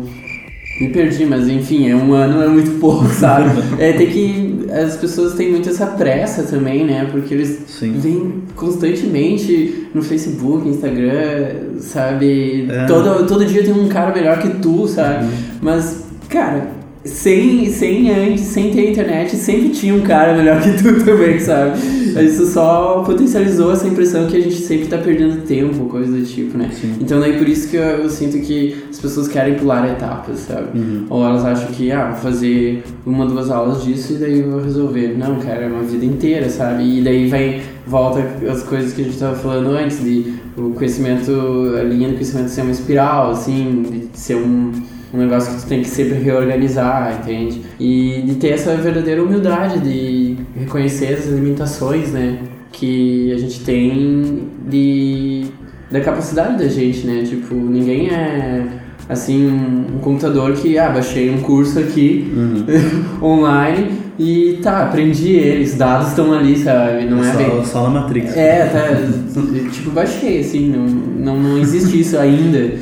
me perdi, mas enfim, é um ano é muito pouco, sabe? é, tem que. As pessoas têm muito essa pressa também, né? Porque eles Sim. vêm constantemente no Facebook, Instagram, sabe? É. Todo, todo dia tem um cara melhor que tu, sabe? Mas, cara, sem, sem antes, sem ter internet, sempre tinha um cara melhor que tu também, sabe? Isso só potencializou essa impressão que a gente sempre tá perdendo tempo, coisa do tipo, né? Sim. Então daí por isso que eu, eu sinto que as pessoas querem pular etapas, sabe? Uhum. Ou elas acham que, ah, vou fazer uma, duas aulas disso e daí eu vou resolver. Não, cara, é uma vida inteira, sabe? E daí vem, volta as coisas que a gente tava falando antes, de o conhecimento, a linha do conhecimento ser uma espiral, assim, de ser um, um negócio que tu tem que sempre reorganizar, entende? E de ter essa verdadeira humildade de reconhecer as limitações, né? Que a gente tem de da capacidade da gente, né? Tipo, ninguém é assim um, um computador que ah, baixei um curso aqui online e tá, aprendi ele, os dados estão ali, sabe? Não é, só, bem. só na Matrix. É, tá. Tipo, baixei, assim, não, não, não existe isso ainda.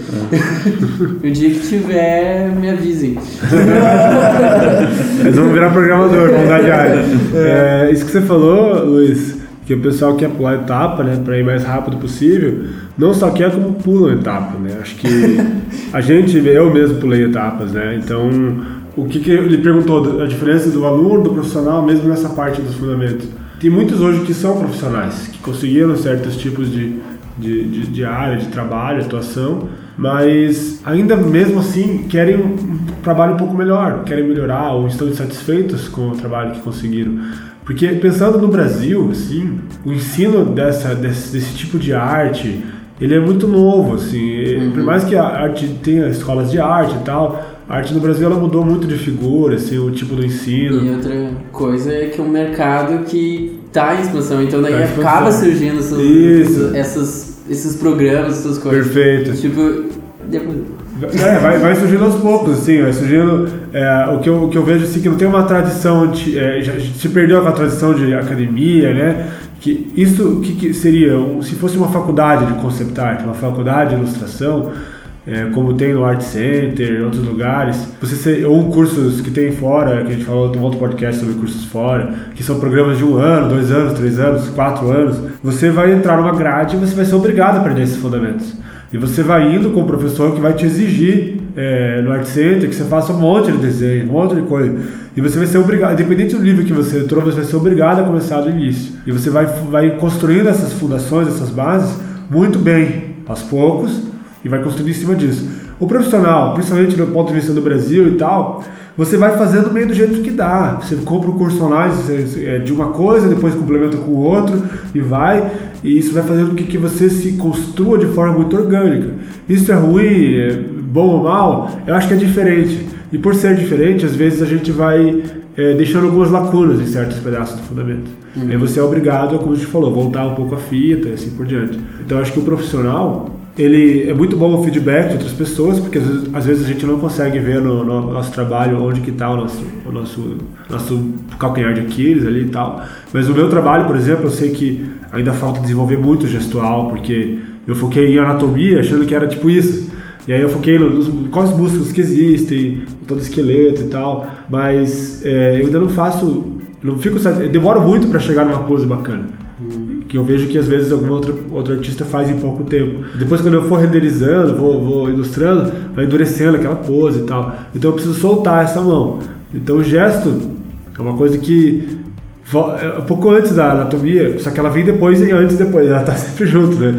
o dia que tiver, me avisem. Eles vão virar programador, vão mudar de área. É, isso que você falou, Luiz, que o pessoal quer pular etapa, né, para ir mais rápido possível, não só quer como pula etapa, né? Acho que a gente, eu mesmo pulei etapas, né? Então, o que, que ele perguntou, a diferença do aluno, do profissional, mesmo nessa parte dos fundamentos. Tem muitos hoje que são profissionais, que conseguiram certos tipos de, de, de, de área, de trabalho, atuação, mas ainda mesmo assim querem um trabalho um pouco melhor, querem melhorar ou estão insatisfeitos com o trabalho que conseguiram. Porque pensando no Brasil, assim, o ensino dessa, desse, desse tipo de arte, ele é muito novo, assim, por mais que a arte tenha escolas de arte e tal, a arte no Brasil ela mudou muito de figura, assim, o tipo do ensino. E outra coisa é que é um mercado que tá em expansão, então daí Tá expansão. acaba surgindo essas, essas, esses programas, essas coisas. Perfeito. Tipo, depois, É, vai, vai surgindo aos poucos, assim, vai surgindo. é, o, que eu, o que eu vejo assim que não tem uma tradição de. é, já se perdeu aquela tradição de academia, né? Que isso que, que seria? Um- se fosse uma faculdade de concept art, uma faculdade de ilustração, é, como tem no Art Center, em outros lugares, você ser, ou cursos que tem fora, que a gente falou, um outro podcast sobre cursos fora, que são programas de um ano, dois anos, três anos, quatro anos, você vai entrar numa grade e você vai ser obrigado a aprender esses fundamentos. E você vai indo com o professor que vai te exigir é, no Art Center que você faça um monte de desenho, um monte de coisa. E você vai ser obrigado, independente do nível que você entrou, você vai ser obrigado a começar do início. E você vai, vai construindo essas fundações, essas bases, muito bem, aos poucos, e vai construindo em cima disso. O profissional, principalmente do ponto de vista do Brasil e tal, você vai fazendo meio do jeito que dá. Você compra o curso online é, de uma coisa, depois complementa com o outro e vai. E isso vai fazendo com que, você se construa de forma muito orgânica. Isso é ruim, é bom ou mal? Eu acho que é diferente. E por ser diferente, às vezes a gente vai é, deixando algumas lacunas em certos pedaços do fundamento. Aí você é obrigado, como a gente falou, voltar um pouco a fita e assim por diante. Então eu acho que o profissional, ele é muito bom o feedback de outras pessoas, porque às vezes, às vezes a gente não consegue ver no, no nosso trabalho onde que está o nosso, o nosso, nosso calcanhar de Aquiles ali e tal. Mas o meu trabalho, por exemplo, eu sei que ainda falta desenvolver muito gestual, porque eu foquei em anatomia achando que era tipo isso. E aí eu foquei nos quais músculos que existem, todo esqueleto e tal, mas é, eu ainda não faço, não fico, demoro muito para chegar numa pose bacana. Que eu vejo que às vezes algum outro, outro artista faz em pouco tempo. Depois, quando eu for renderizando, vou, vou ilustrando, vai endurecendo aquela pose e tal. Então eu preciso soltar essa mão. Então o gesto é uma coisa que é um pouco antes da anatomia, só que ela vem depois e antes e depois, ela tá sempre junto, né?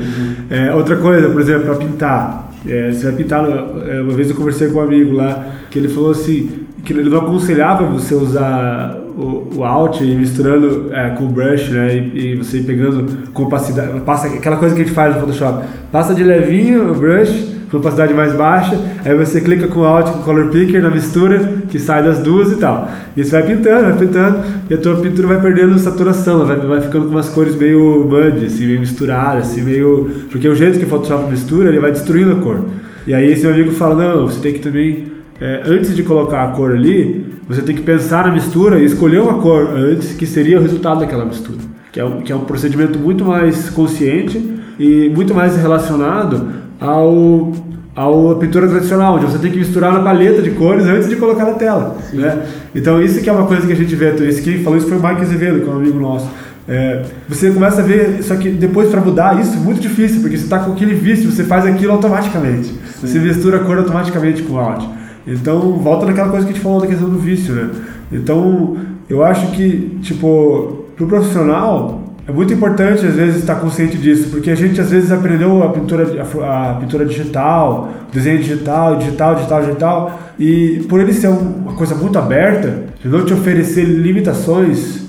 É, outra coisa, por exemplo, para pintar. É, você vai pintar, é, uma vez eu conversei com um amigo lá, que ele falou assim, que ele não aconselhava você usar o, o alt e misturando é, com o brush, né? E, e você pegando com opacidade, passa aquela coisa que a gente faz no Photoshop, passa de levinho o brush, com opacidade mais baixa, aí você clica com o alt, com o color picker na mistura, que sai das duas e tal. E você vai pintando, vai pintando, e a tua pintura vai perdendo saturação, vai, vai ficando com umas cores meio mud, assim, meio misturadas, assim, meio... Porque o jeito que o Photoshop mistura, ele vai destruindo a cor. E aí esse meu amigo fala, não, você tem que também, é, antes de colocar a cor ali, você tem que pensar na mistura e escolher uma cor antes, que seria o resultado daquela mistura. Que é um, que é um procedimento muito mais consciente e muito mais relacionado ao, ao pintura tradicional, onde você tem que misturar na paleta de cores antes de colocar na tela. Né? Então, isso que é uma coisa que a gente vê. Esse quem falou isso foi o Mike Azevedo, que é um amigo nosso. É, você começa a ver, só que depois para mudar isso é muito difícil, porque você está com aquele vício, você faz aquilo automaticamente. Sim. Você mistura a cor automaticamente com o áudio. Então, volta naquela coisa que a gente falou da questão do vício, né? Então, eu acho que, tipo, pro profissional, é muito importante às vezes estar consciente disso, porque a gente às vezes aprendeu a pintura, a, a pintura digital, desenho digital, digital, digital, digital, e por ele ser uma coisa muito aberta, de não te oferecer limitações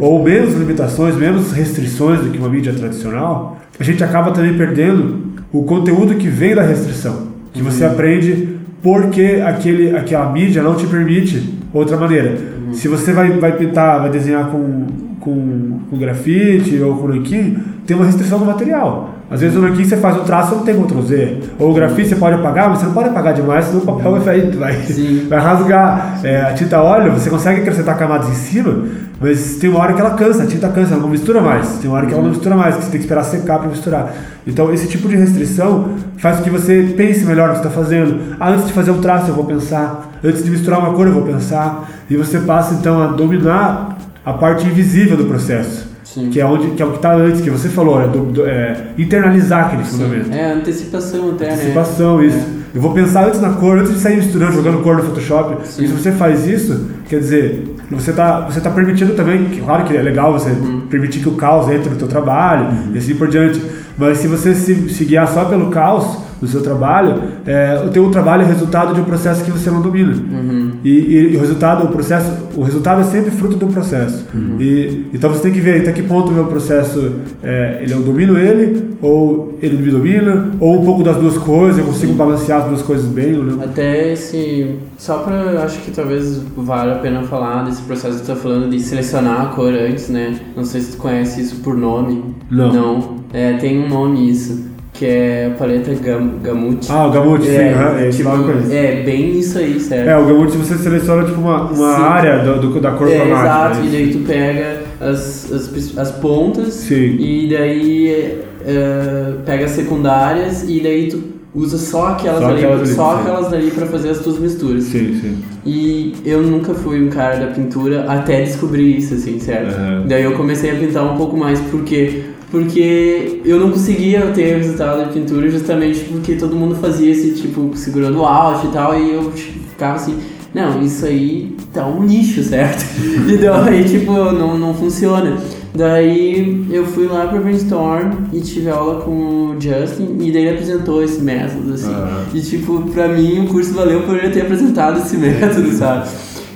ou menos limitações, menos restrições do que uma mídia tradicional, a gente acaba também perdendo o conteúdo que vem da restrição, que você uhum. aprende porque aquele, aquela mídia não te permite outra maneira. Uhum. Se você vai, vai pintar, vai desenhar com, com, com grafite ou com nanquim, tem uma restrição do material. Às vezes o nanquim você faz o traço não tem Ctrl Z. Ou o grafite você pode apagar, mas você não pode apagar demais, senão o papel vai, vai, vai rasgar. É, a tinta óleo, você consegue acrescentar camadas em cima, mas tem uma hora que ela cansa, a tinta cansa, ela não mistura mais. Tem uma hora que ela não mistura mais, que você tem que esperar secar para misturar. Então esse tipo de restrição faz com que você pense melhor o que está fazendo. Ah, antes de fazer um traço eu vou pensar, antes de misturar uma cor eu vou pensar. E você passa então a dominar a parte invisível do processo. Sim. Que é, onde, que é o que está antes, que você falou, é, do, do, é internalizar aquele fundamento. É, antecipação até, né? Antecipação, isso. É. Eu vou pensar antes na cor, antes de sair misturando, jogando cor no Photoshop. Sim. E se você faz isso, quer dizer, você está você tá permitindo também, claro que é legal você uhum. permitir que o caos entre no teu trabalho uhum. e assim por diante, mas se você se, se guiar só pelo caos do seu trabalho, é, o teu trabalho é resultado de um processo que você não domina. Uhum. E, e, o resultado, o processo, o resultado é sempre fruto do processo. Uhum. E, então você tem que ver até que ponto o meu processo, é, ele eu domino ele, ou ele me domina, ou um pouco das duas coisas, eu consigo Sim. balancear as duas coisas bem. Ou Até esse, só para, acho que talvez valha a pena falar desse processo que você está falando de selecionar a cor antes, né? Não sei se tu conhece isso por nome. Não. Não. É, tem um nome isso que é a paleta Gam Gamut. Ah, o Gamut, é, sim, é, tipo, é bem isso aí, certo? É, o Gamut você seleciona tipo uma, uma área do, do, da cor é, Exato, né? e daí tu pega as, as, as pontas sim. e daí uh, pega as secundárias e daí tu usa só aquelas só ali, aquelas só ali, aquelas dali para fazer as tuas misturas. Sim, sim. E eu nunca fui um cara da pintura até descobrir isso, assim, certo? Uhum. Daí eu comecei a pintar um pouco mais porque porque eu não conseguia ter resultado de pintura justamente porque todo mundo fazia esse tipo segurando o alt e tal e eu ficava assim não isso aí tá um lixo certo e daí tipo não, não funciona daí eu fui lá para brainstorm e tive aula com o Justin e daí ele apresentou esse método assim uhum. e tipo para mim o curso valeu por ele ter apresentado esse método sabe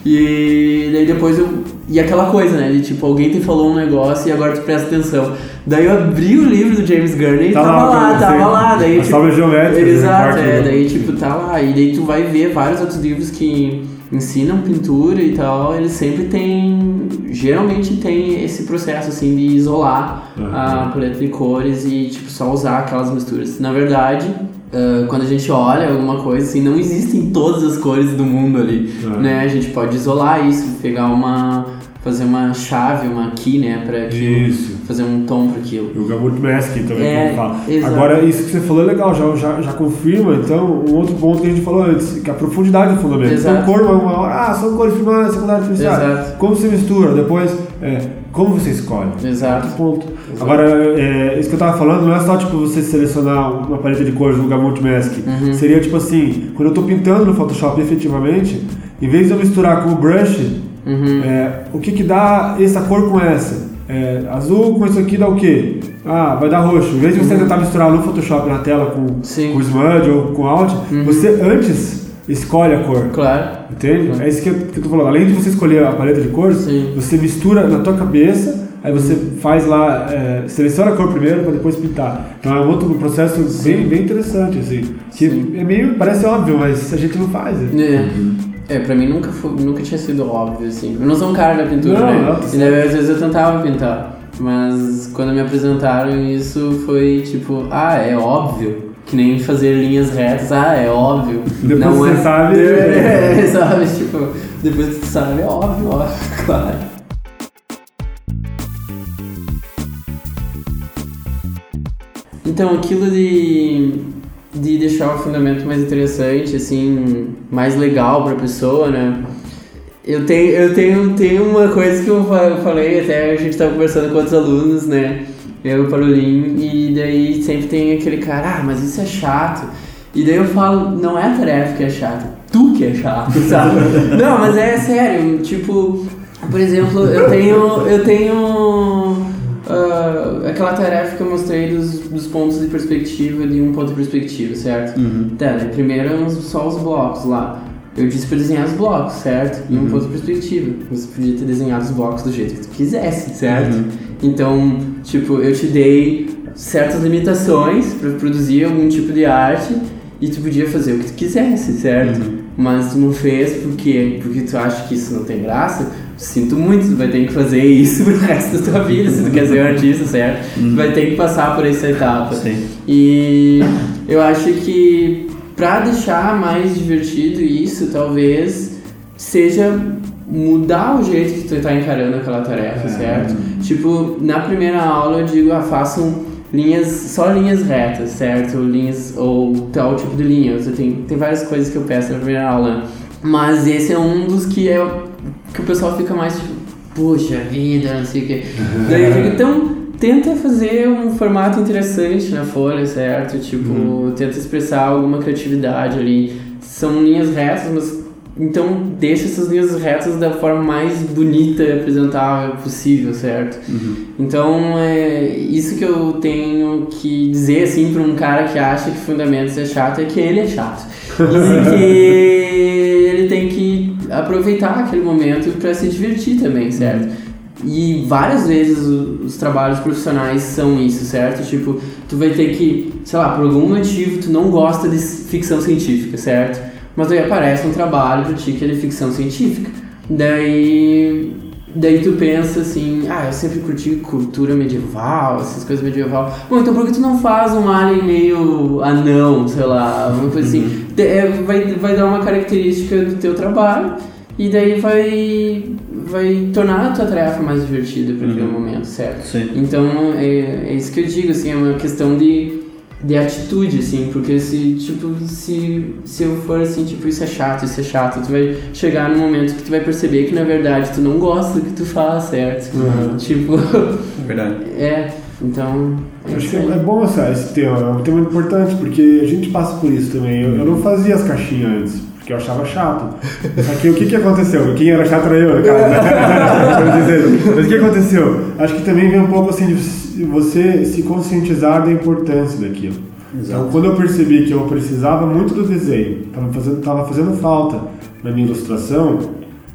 e daí depois eu e aquela coisa, né? De tipo, alguém te falou um negócio e agora tu presta atenção. Daí eu abri o livro do James Gurney e tá tava lá, tava lá. Daí, a tipo, geométrica. Né, exato, é, daí tipo, tá lá. E daí tu vai ver vários outros livros que ensinam pintura e tal, eles sempre têm. Geralmente tem esse processo assim de isolar uhum. a paleta de cores e tipo, só usar aquelas misturas. Na verdade, Uh, quando a gente olha alguma coisa, assim, não existem todas as cores do mundo ali, uhum. né? A gente pode isolar isso, pegar uma fazer uma chave, uma key, né, para isso. fazer um tom para aquilo. O Gamut Masking também, é, fala. Exato. Agora, isso que você falou é legal, já, já, já confirma, então, um outro ponto que a gente falou antes, que é a profundidade do fundamento. Então, exato. Então, cor, uma hora, ah, são cores primárias, secundárias, terciárias. Como você mistura, depois, é, como você escolhe. Exato. Outro ponto. Exato. Agora, é, isso que eu tava falando não é só, tipo, você selecionar uma paleta de cores no Gamut Mask. Uhum. Seria, tipo assim, quando eu tô pintando no Photoshop efetivamente, em vez de eu misturar com o brush, Uhum. É, o que, que dá essa cor com essa? É, azul com isso aqui dá o quê? Ah, vai dar roxo. Em vez de você uhum. tentar misturar no Photoshop na tela com, com Smudge ou com Alt, uhum. você antes escolhe a cor. Claro. Entende? Claro. É isso que eu, que eu tô falando. Além de você escolher a paleta de cores, Sim. você mistura na tua cabeça, aí você faz lá, é, seleciona a cor primeiro para depois pintar. Então é um outro processo bem, bem interessante, assim. Que Sim. é meio, parece óbvio, mas a gente não faz. Né? É. Uhum. É, pra mim nunca, foi, nunca tinha sido óbvio, assim. Eu não sou um cara da pintura, não, né? Não, e daí, às vezes eu tentava pintar. Mas quando me apresentaram isso foi tipo, ah, é óbvio. Que nem fazer linhas retas, ah, é óbvio. Depois Não você é... sabe, É, sabe? Tipo, depois que tu sabe, é óbvio, óbvio, claro. Então, aquilo de, de deixar o fundamento mais interessante, assim, mais legal pra pessoa, né? Eu tenho, eu tenho, tenho uma coisa que eu fa- falei, até a gente tava conversando com outros alunos, né? Eu e o Parolim, e daí sempre tem aquele cara, ah, mas isso é chato. E daí eu falo, não é a tarefa que é chata, tu que é chato, sabe? não, mas é sério, tipo, por exemplo, eu tenho, eu tenho ah, aquela tarefa que eu mostrei dos, dos pontos de perspectiva, de um ponto de perspectiva, certo? Tá, né? primeiro eram os- só os blocos lá. Eu disse pra desenhar os blocos, certo? E um ponto de perspectiva. Você podia ter desenhado os blocos do jeito que tu quisesse, certo? Então, tipo, eu te dei certas limitações pra produzir algum tipo de arte e tu podia fazer o que tu quisesse, certo? Mas tu não fez por quê? Porque tu acha que isso não tem graça? Sinto muito, tu vai ter que fazer isso pro resto da tua vida, se tu quer ser um artista, certo? Tu vai ter que passar por essa etapa. Sim. E eu acho que pra deixar mais divertido isso, talvez seja mudar o jeito que tu tá encarando aquela tarefa, certo? Tipo, na primeira aula eu digo, ah, façam linhas, só linhas retas, certo? Linhas, ou tal tipo de linha. Tem, tem várias coisas que eu peço na primeira aula. Mas esse é um dos que é que o pessoal fica mais tipo, puxa vida, não sei o. Daí digo, então tenta fazer um formato interessante na folha, certo? Tipo, tenta expressar alguma criatividade ali. São linhas retas, mas então deixa essas linhas retas da forma mais bonita e apresentável possível, certo? Então é isso que eu tenho que dizer assim para um cara que acha que fundamentos é chato é que ele é chato. E que ele tem que aproveitar aquele momento para se divertir também, certo? E várias vezes os trabalhos profissionais são isso, certo? Tipo, tu vai ter que, sei lá, por algum motivo tu não gosta de ficção científica, certo? Mas aí aparece um trabalho pra ti que é de ficção científica. Daí, daí tu pensa assim, ah, eu sempre curti cultura medieval, essas coisas medieval. Bom, então por que tu não faz um alien meio anão, sei lá, uma coisa assim? De- é, vai, vai dar uma característica do teu trabalho e daí vai, vai tornar a tua tarefa mais divertida para aquele momento, certo? Sim. Então é, é isso que eu digo, assim, é uma questão de, de atitude, assim, porque se, tipo, se, se eu for assim, tipo, isso é chato, isso é chato, tu vai chegar num momento que tu vai perceber que na verdade tu não gosta do que tu faz, certo? Tipo, Verdade. é, então. É Acho que é aí. bom mostrar esse tema, é um tema importante, porque a gente passa por isso também. Eu, eu não fazia as caixinhas antes, porque eu achava chato. Só que o que, que aconteceu? Quem era chato era eu, no caso. né? Mas o que aconteceu? Acho que também vem um pouco assim de você se conscientizar da importância daquilo. Então, quando eu percebi que eu precisava muito do desenho, estava fazendo, tava fazendo falta na minha ilustração,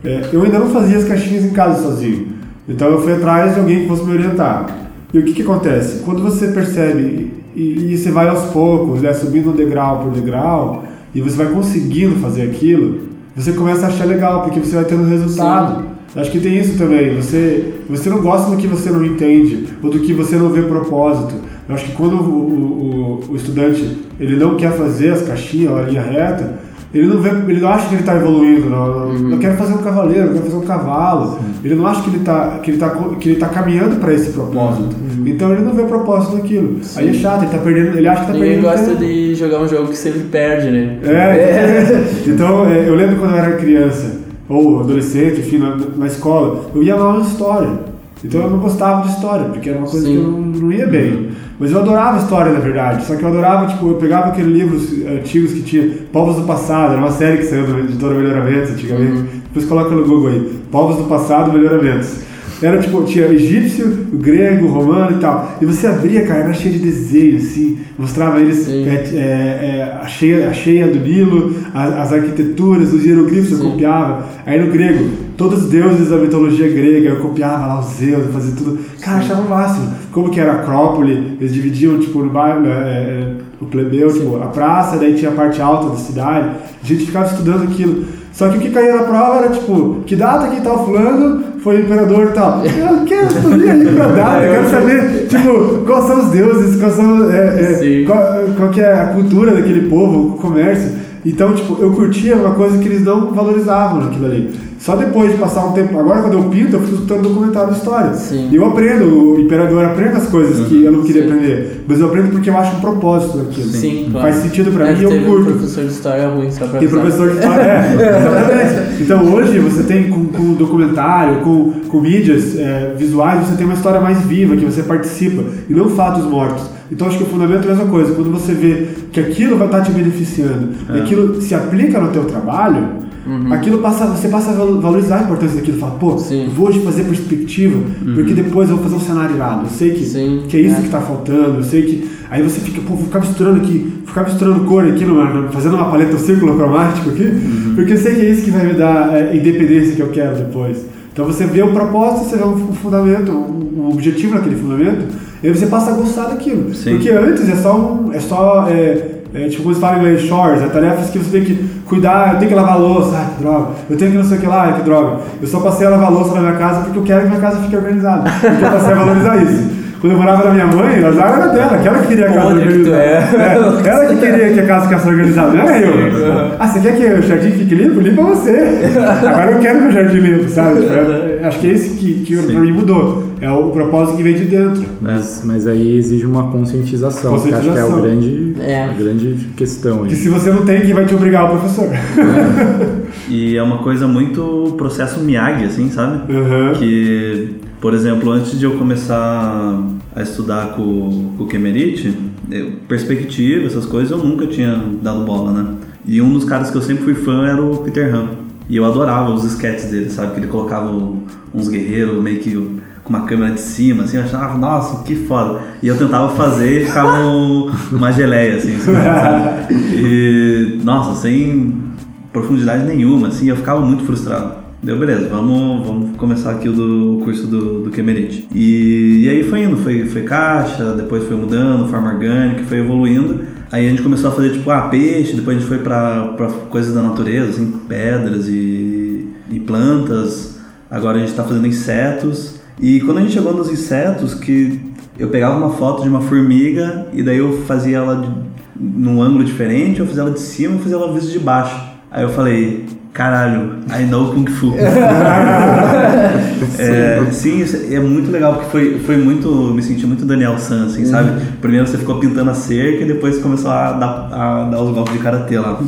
é, eu ainda não fazia as caixinhas em casa sozinho. Então eu fui atrás de alguém que fosse me orientar. E o que, que acontece? Quando você percebe e, e você vai aos poucos, né, subindo degrau por degrau, e você vai conseguindo fazer aquilo, você começa a achar legal, porque você vai tendo resultado. Acho que tem isso também. Você, você não gosta do que você não entende, ou do que você não vê propósito. Eu acho que quando o, o, o- o estudante ele não quer fazer as caixinhas, a linha reta, ele não, vê, ele não acha que ele está evoluindo. Não, não, Eu quero fazer um cavaleiro, eu quero fazer um cavalo. Ele não acha que ele está que ele tá, que ele tá caminhando para esse propósito. Então ele não vê propósito naquilo. Aí é chato, ele tá perdendo, ele acha que tá Ninguém perdendo gosta tempo. de jogar um jogo que sempre perde, né? É, então é, eu lembro quando eu era criança, ou adolescente, enfim, na, na escola, eu ia aula de história. Então eu não gostava de história, porque era uma coisa Sim. que eu não, não ia bem. Mas eu adorava história, na verdade. Só que eu adorava, tipo, eu pegava aqueles livros antigos que tinha Povos do Passado, era uma série que saiu da editora Melhoramentos antigamente. Depois coloca no Google aí, Povos do Passado, Melhoramentos. Era tipo, tinha egípcio, grego, romano e tal. E você abria, cara, era cheio de desenho, assim. Mostrava eles é, é, é, a, cheia, a cheia do Nilo, a- as arquiteturas, os hieroglifos eu copiava. Aí no grego, todos os deuses da mitologia grega, eu copiava lá os Zeus, fazia tudo. Cara, achava o máximo. Como que era a Acrópole, eles dividiam, tipo, no bairro, é, é, o plebeu, tipo, a praça, daí tinha a parte alta da cidade. A gente ficava estudando aquilo. Só que o que caía na prova era tipo, que data que tal fulano foi imperador e tal. Eu quero saber ali pra data, eu quero saber, tipo, quais são os deuses, quais são, é, é, qual, qual que é a cultura daquele povo, o comércio. Então, tipo, eu curtia uma coisa que eles não valorizavam naquilo ali. Só depois de passar um tempo. Agora, quando eu pinto, eu fico escutando documentário de história. Sim. E eu aprendo, o imperador aprende as coisas que eu não queria aprender. Mas eu aprendo porque eu acho um propósito naquilo. Sim, claro. Faz sentido pra É, mim e eu curto. um professor de história ruim, só pra Tem avisar. professor de história, é, exatamente. Então hoje você tem com, com documentário, com, com mídias é, visuais, você tem uma história mais viva, que você participa, e não fatos mortos. Então acho que o fundamento é a mesma coisa. Quando você vê que aquilo vai estar te beneficiando, e aquilo se aplica no teu trabalho, aquilo passa, você passa a val- valorizar a importância daquilo. Fala, pô, Sim. vou hoje fazer perspectiva, porque depois eu vou fazer um cenário irado. Eu sei que, Sim. que é isso É. que tá faltando, eu sei que. Aí você fica, pô, vou ficar misturando aqui, ficar misturando cor aqui, numa, fazendo uma paleta um círculo cromático aqui, porque eu sei que é isso que vai me dar é, a independência que eu quero depois. Então você vê o propósito, você vê um fundamento, um objetivo naquele fundamento, e aí você passa a gostar daquilo. Sim. Porque antes é só um. É só é, é, tipo, como se fala em inglês, chores, é tarefas que você tem que cuidar, eu tenho que lavar a louça, ai que droga, eu tenho que não sei o que lá, ai que droga. Eu só passei a lavar a louça na minha casa porque eu quero que minha casa fique organizada. Porque eu passei a valorizar isso. Quando eu morava na minha mãe, a zaga era dela, que ela que queria a casa Podre que tu organizada. é. ela que queria que a casa ficasse organizada, não era eu. Ah, você quer que o jardim fique limpo? Limpa você. Agora eu quero que o jardim limpo, sabe? Tipo, é- acho que é esse que, que pra mim mudou. É o propósito que vem de dentro. Mas, mas aí exige uma conscientização, que acho que é o Conscientização. grande, É. a grande questão Que aí. se você não tem, quem vai te obrigar é o professor. E é uma coisa muito processo Miyagi, assim, sabe? Uhum. Que, por exemplo, antes de eu começar a estudar com, com o Kemerite, eu- perspectiva, essas coisas, eu nunca tinha dado bola, né? E um dos caras que eu sempre fui fã era o Peter Han. E eu adorava os sketches dele, sabe? Que ele colocava uns guerreiros meio que com uma câmera de cima, assim, eu achava, nossa, que foda. E eu tentava fazer e ficava um- uma geleia, assim, sabe? E, nossa, sem profundidade nenhuma, assim, eu ficava muito frustrado. Deu, beleza, vamos, vamos começar aqui o do o curso do, do Kemerite. E, e aí foi indo, foi, foi caixa, depois foi mudando, forma orgânica, foi evoluindo. Aí a gente começou a fazer, tipo, ah, peixe, depois a gente foi pra, pra coisas da natureza, assim, pedras e, e plantas. Agora a gente tá fazendo insetos. E quando a gente chegou nos insetos, que eu pegava uma foto de uma formiga e daí eu fazia ela de, num ângulo diferente, eu fazia ela de cima e fazia ela vista de baixo. Aí eu falei, caralho, I know Kung Fu. é, sim, isso é muito legal, porque foi, foi muito. Me senti muito Daniel San, assim, sabe? Primeiro você ficou pintando a cerca e depois começou a dar, a dar os golpes de karatê lá.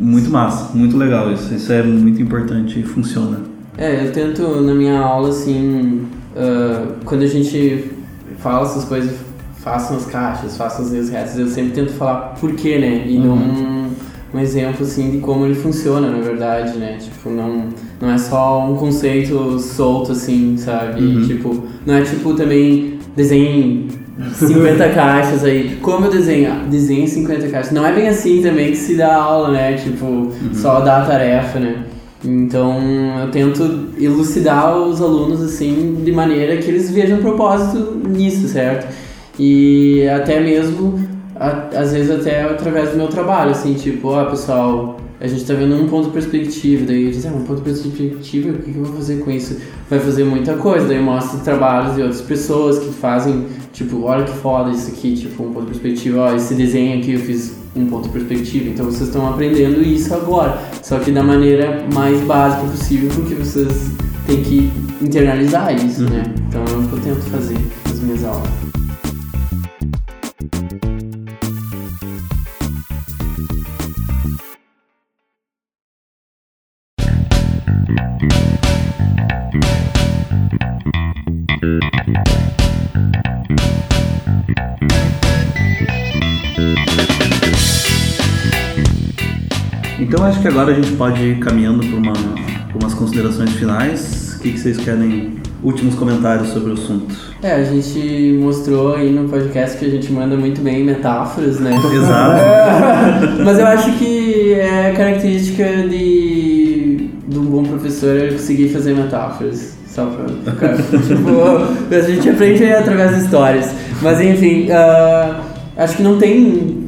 Muito massa, muito legal isso. Isso é muito importante e funciona. É, eu tento na minha aula, assim, ah, quando a gente fala essas coisas, façam as caixas, façam as linhas retas, eu sempre tento falar por quê, né? E não um, um exemplo, assim, de como ele funciona, na verdade, né? Tipo, não, não é só um conceito solto, assim, sabe? Tipo, não é tipo também desenhe 50 caixas aí. Como eu desenho? Desenhe 50 caixas. Não é bem assim também que se dá aula, né? Tipo, só dá a tarefa, né? Então eu tento elucidar os alunos assim de maneira que eles vejam propósito nisso, certo? E até mesmo, a- às vezes até através do meu trabalho, assim, tipo, ó pessoal, a gente tá vendo um ponto de perspectiva, daí diz, ah, um ponto de perspectiva, o que eu vou fazer com isso? Vai fazer muita coisa, daí eu mostro trabalhos de outras pessoas que fazem, tipo, olha que foda isso aqui, tipo, um ponto de perspectiva, ó, esse desenho aqui eu fiz um ponto de perspectiva, então vocês estão aprendendo isso agora, só que da maneira mais básica possível, porque vocês têm que internalizar isso, né? Então é o que eu tento fazer nas minhas aulas. Então acho que agora a gente pode ir caminhando para uma, pra umas considerações finais. O que, que vocês querem? Últimos comentários sobre o assunto. É, a gente mostrou aí no podcast que a gente manda muito bem metáforas, né? Exato. Mas eu acho que é característica de, de um bom professor é conseguir fazer metáforas. Só pra ficar. tipo, a gente aprende através de histórias. Mas enfim, uh, acho que não tem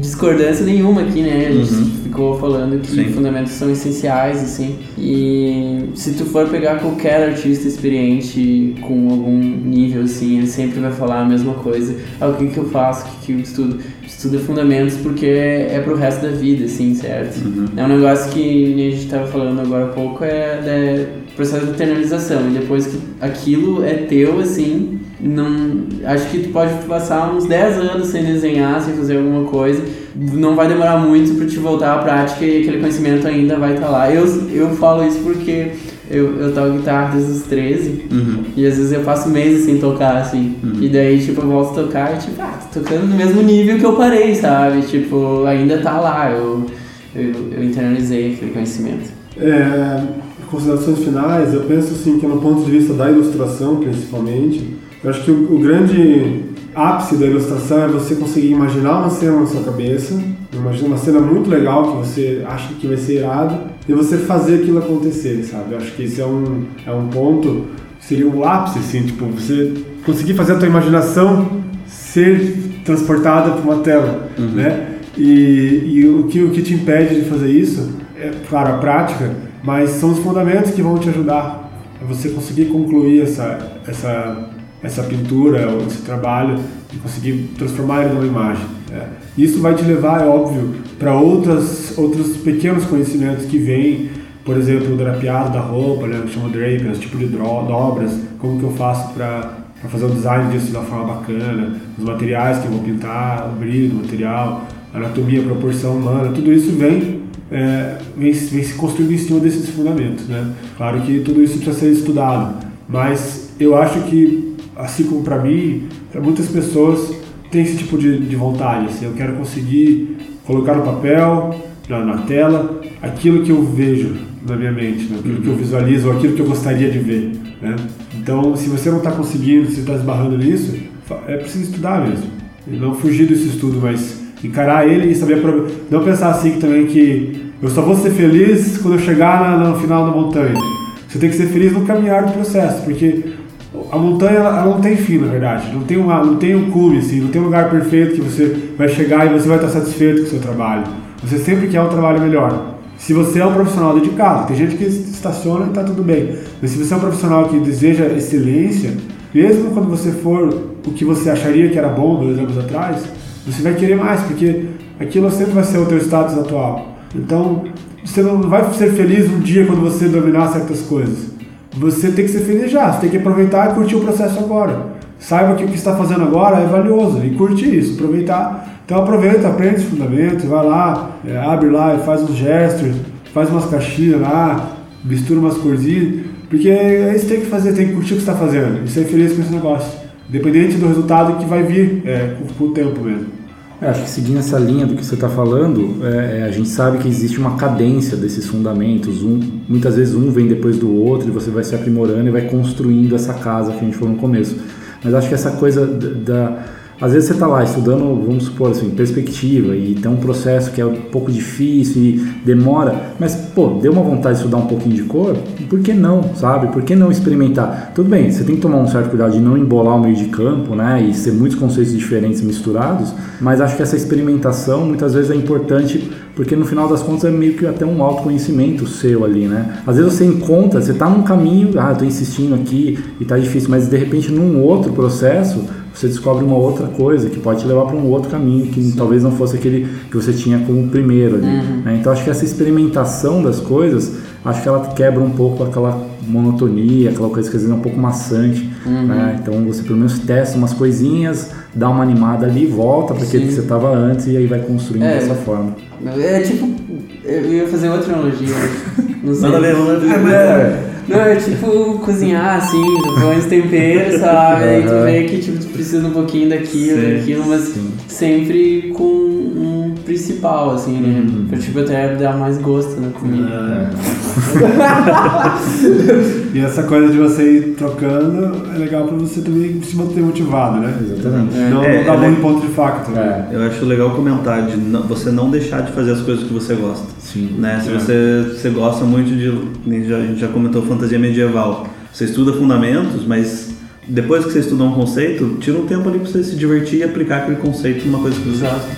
discordância nenhuma aqui, né? A gente Uhum. Ficou falando que Sim. fundamentos são essenciais, assim. E se tu for pegar qualquer artista experiente com algum nível, assim, ele sempre vai falar a mesma coisa. Ah, o que, que eu faço? O que, que eu estudo? Estuda fundamentos porque é pro resto da vida, assim, certo? É um negócio que a gente tava falando agora há pouco, é, é processo de internalização. E depois que aquilo é teu, assim, não. Acho que tu pode passar uns 10 anos sem desenhar, sem fazer alguma coisa. Não vai demorar muito pra te voltar à prática e aquele conhecimento ainda vai estar lá. Eu, eu falo isso porque eu, eu toco guitarra desde os 13 Uhum. e às vezes eu passo meses sem tocar, assim. E daí, tipo, eu volto a tocar e, tipo, ah, tô tocando no mesmo nível que eu parei, sabe? Tipo, ainda tá lá. Eu, eu, eu internalizei aquele conhecimento. É, considerações finais, eu penso assim que no ponto de vista da ilustração, principalmente, eu acho que o, o grande ápice da ilustração é você conseguir imaginar uma cena na sua cabeça, imagina uma cena muito legal que você acha que vai ser irado, e você fazer aquilo acontecer, sabe? Eu acho que esse é um, é um ponto seria o ápice, assim, tipo, você conseguir fazer a tua imaginação ser transportada para uma tela, né? E, e o, que, o que te impede de fazer isso é, claro, a prática, mas são os fundamentos que vão te ajudar a você conseguir concluir essa, essa, essa pintura ou esse trabalho e conseguir transformar ele numa imagem. né? Isso vai te levar, é óbvio, para outras, outros pequenos conhecimentos que vêm, por exemplo, o drapeado da roupa, né, que chama draper, esse tipo de dobras, como que eu faço para fazer o design disso da forma bacana, os materiais que eu vou pintar, o brilho do material, a anatomia, a proporção humana, tudo isso vem, é, vem, vem se construindo em cima desses fundamentos. Né? Claro que tudo isso precisa ser estudado, mas eu acho que, assim como para mim, para muitas pessoas tem esse tipo de, de vontade. Assim, eu quero conseguir colocar no papel, na, na tela, aquilo que eu vejo na minha mente, né? aquilo que eu visualizo, ou aquilo que eu gostaria de ver. Né? Então, se você não está conseguindo, se está esbarrando nisso, é preciso estudar mesmo. E não fugir desse estudo, mas encarar ele e saber. Não pensar assim que também que eu só vou ser feliz quando eu chegar no final da montanha. Você tem que ser feliz no caminhar do processo, porque a montanha ela não tem fim, na verdade. Não tem, uma, não tem um cume, assim, não tem um lugar perfeito que você vai chegar e você vai estar satisfeito com o seu trabalho. Você sempre quer um trabalho melhor. Se você é um profissional dedicado, tem gente que estaciona e está tudo bem. Mas se você é um profissional que deseja excelência, mesmo quando você for o que você acharia que era bom dois anos atrás, você vai querer mais, porque aquilo sempre vai ser o teu status atual. Então, você não vai ser feliz um dia quando você dominar certas coisas. Você tem que ser feliz já, você tem que aproveitar e curtir o processo agora. Saiba que o que está fazendo agora é valioso e curte isso, aproveitar. Então aproveita, aprende os fundamentos, vai lá, é, abre lá e faz uns gestos, faz umas caixinhas lá, mistura umas corzinhas, porque é isso que tem que fazer, tem que curtir o que está fazendo e ser feliz com esse negócio. Independente do resultado que vai vir é, com, com o tempo mesmo. É, acho que seguindo essa linha do que você está falando, é, é, a gente sabe que existe uma cadência desses fundamentos. Um, muitas vezes um vem depois do outro e você vai se aprimorando e vai construindo essa casa que a gente falou no começo. Mas acho que essa coisa da. Às vezes você está lá estudando, vamos supor assim, perspectiva e tem um processo que é um pouco difícil e demora, mas pô, deu uma vontade de estudar um pouquinho de cor, por que não, sabe? Por que não experimentar? Tudo bem, você tem que tomar um certo cuidado de não embolar o meio de campo, né? E ser muitos conceitos diferentes misturados, mas acho que essa experimentação muitas vezes é importante porque no final das contas é meio que até um autoconhecimento seu ali, né? Às vezes você encontra, você tá num caminho, ah, tô insistindo aqui e tá difícil, mas de repente num outro processo você descobre uma outra coisa que pode te levar para um outro caminho que talvez não fosse aquele que você tinha como primeiro ali. né? Então acho que essa experimentação das coisas, acho que ela quebra um pouco aquela monotonia, aquela coisa que às vezes é um pouco maçante. né? Então você pelo menos testa umas coisinhas, dá uma animada ali, volta para aquele que você estava antes e aí vai construindo É. dessa forma. É tipo. Eu ia fazer outra analogia. Não sei. Manda manda ver. É, Não, é tipo cozinhar assim, põe os temperos, sabe? Aí tu vê que tipo, precisa um pouquinho daquilo, Sim, daquilo, mas sim. sempre com um principal, assim, né? Pra, tipo, até dar mais gosto na comida. E essa coisa de você ir trocando é legal pra você também se manter motivado, né? Exatamente. Não, É, não dar é muito le- ponto de também. É, Eu acho legal comentar de não- você não deixar de fazer as coisas que você gosta. sim. Né? Se É. você, você gosta muito de. A gente já comentou fantasia medieval. Você estuda fundamentos, mas depois que você estudou um conceito, tira um tempo ali pra você se divertir e aplicar aquele conceito numa coisa que você gosta.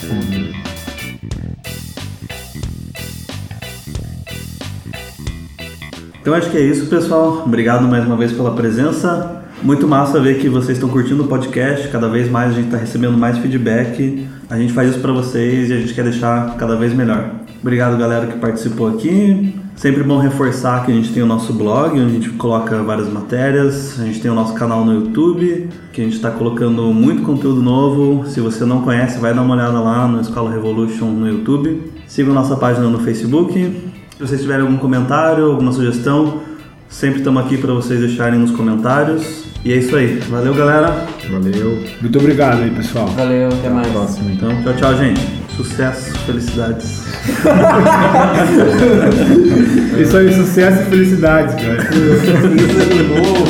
Então acho que é isso, pessoal. Obrigado mais uma vez pela presença. Muito massa ver que vocês estão curtindo o podcast. Cada vez mais a gente está recebendo mais feedback. A gente faz isso para vocês e a gente quer deixar cada vez melhor. Obrigado, galera, que participou aqui. Sempre bom reforçar que a gente tem o nosso blog, onde a gente coloca várias matérias. A gente tem o nosso canal no YouTube, que a gente está colocando muito conteúdo novo. Se você não conhece, vai dar uma olhada lá no Escola Revolution no YouTube. Siga a nossa página no Facebook. Se vocês tiverem algum comentário, alguma sugestão, sempre estamos aqui para vocês deixarem nos comentários. E é isso aí. Valeu, galera. Valeu. Muito obrigado aí, pessoal. Valeu, até mais. Próximo, então. Então, tchau, tchau, gente. Sucesso, felicidades. Isso aí, sucesso e felicidade, cara. Feliz ano novo.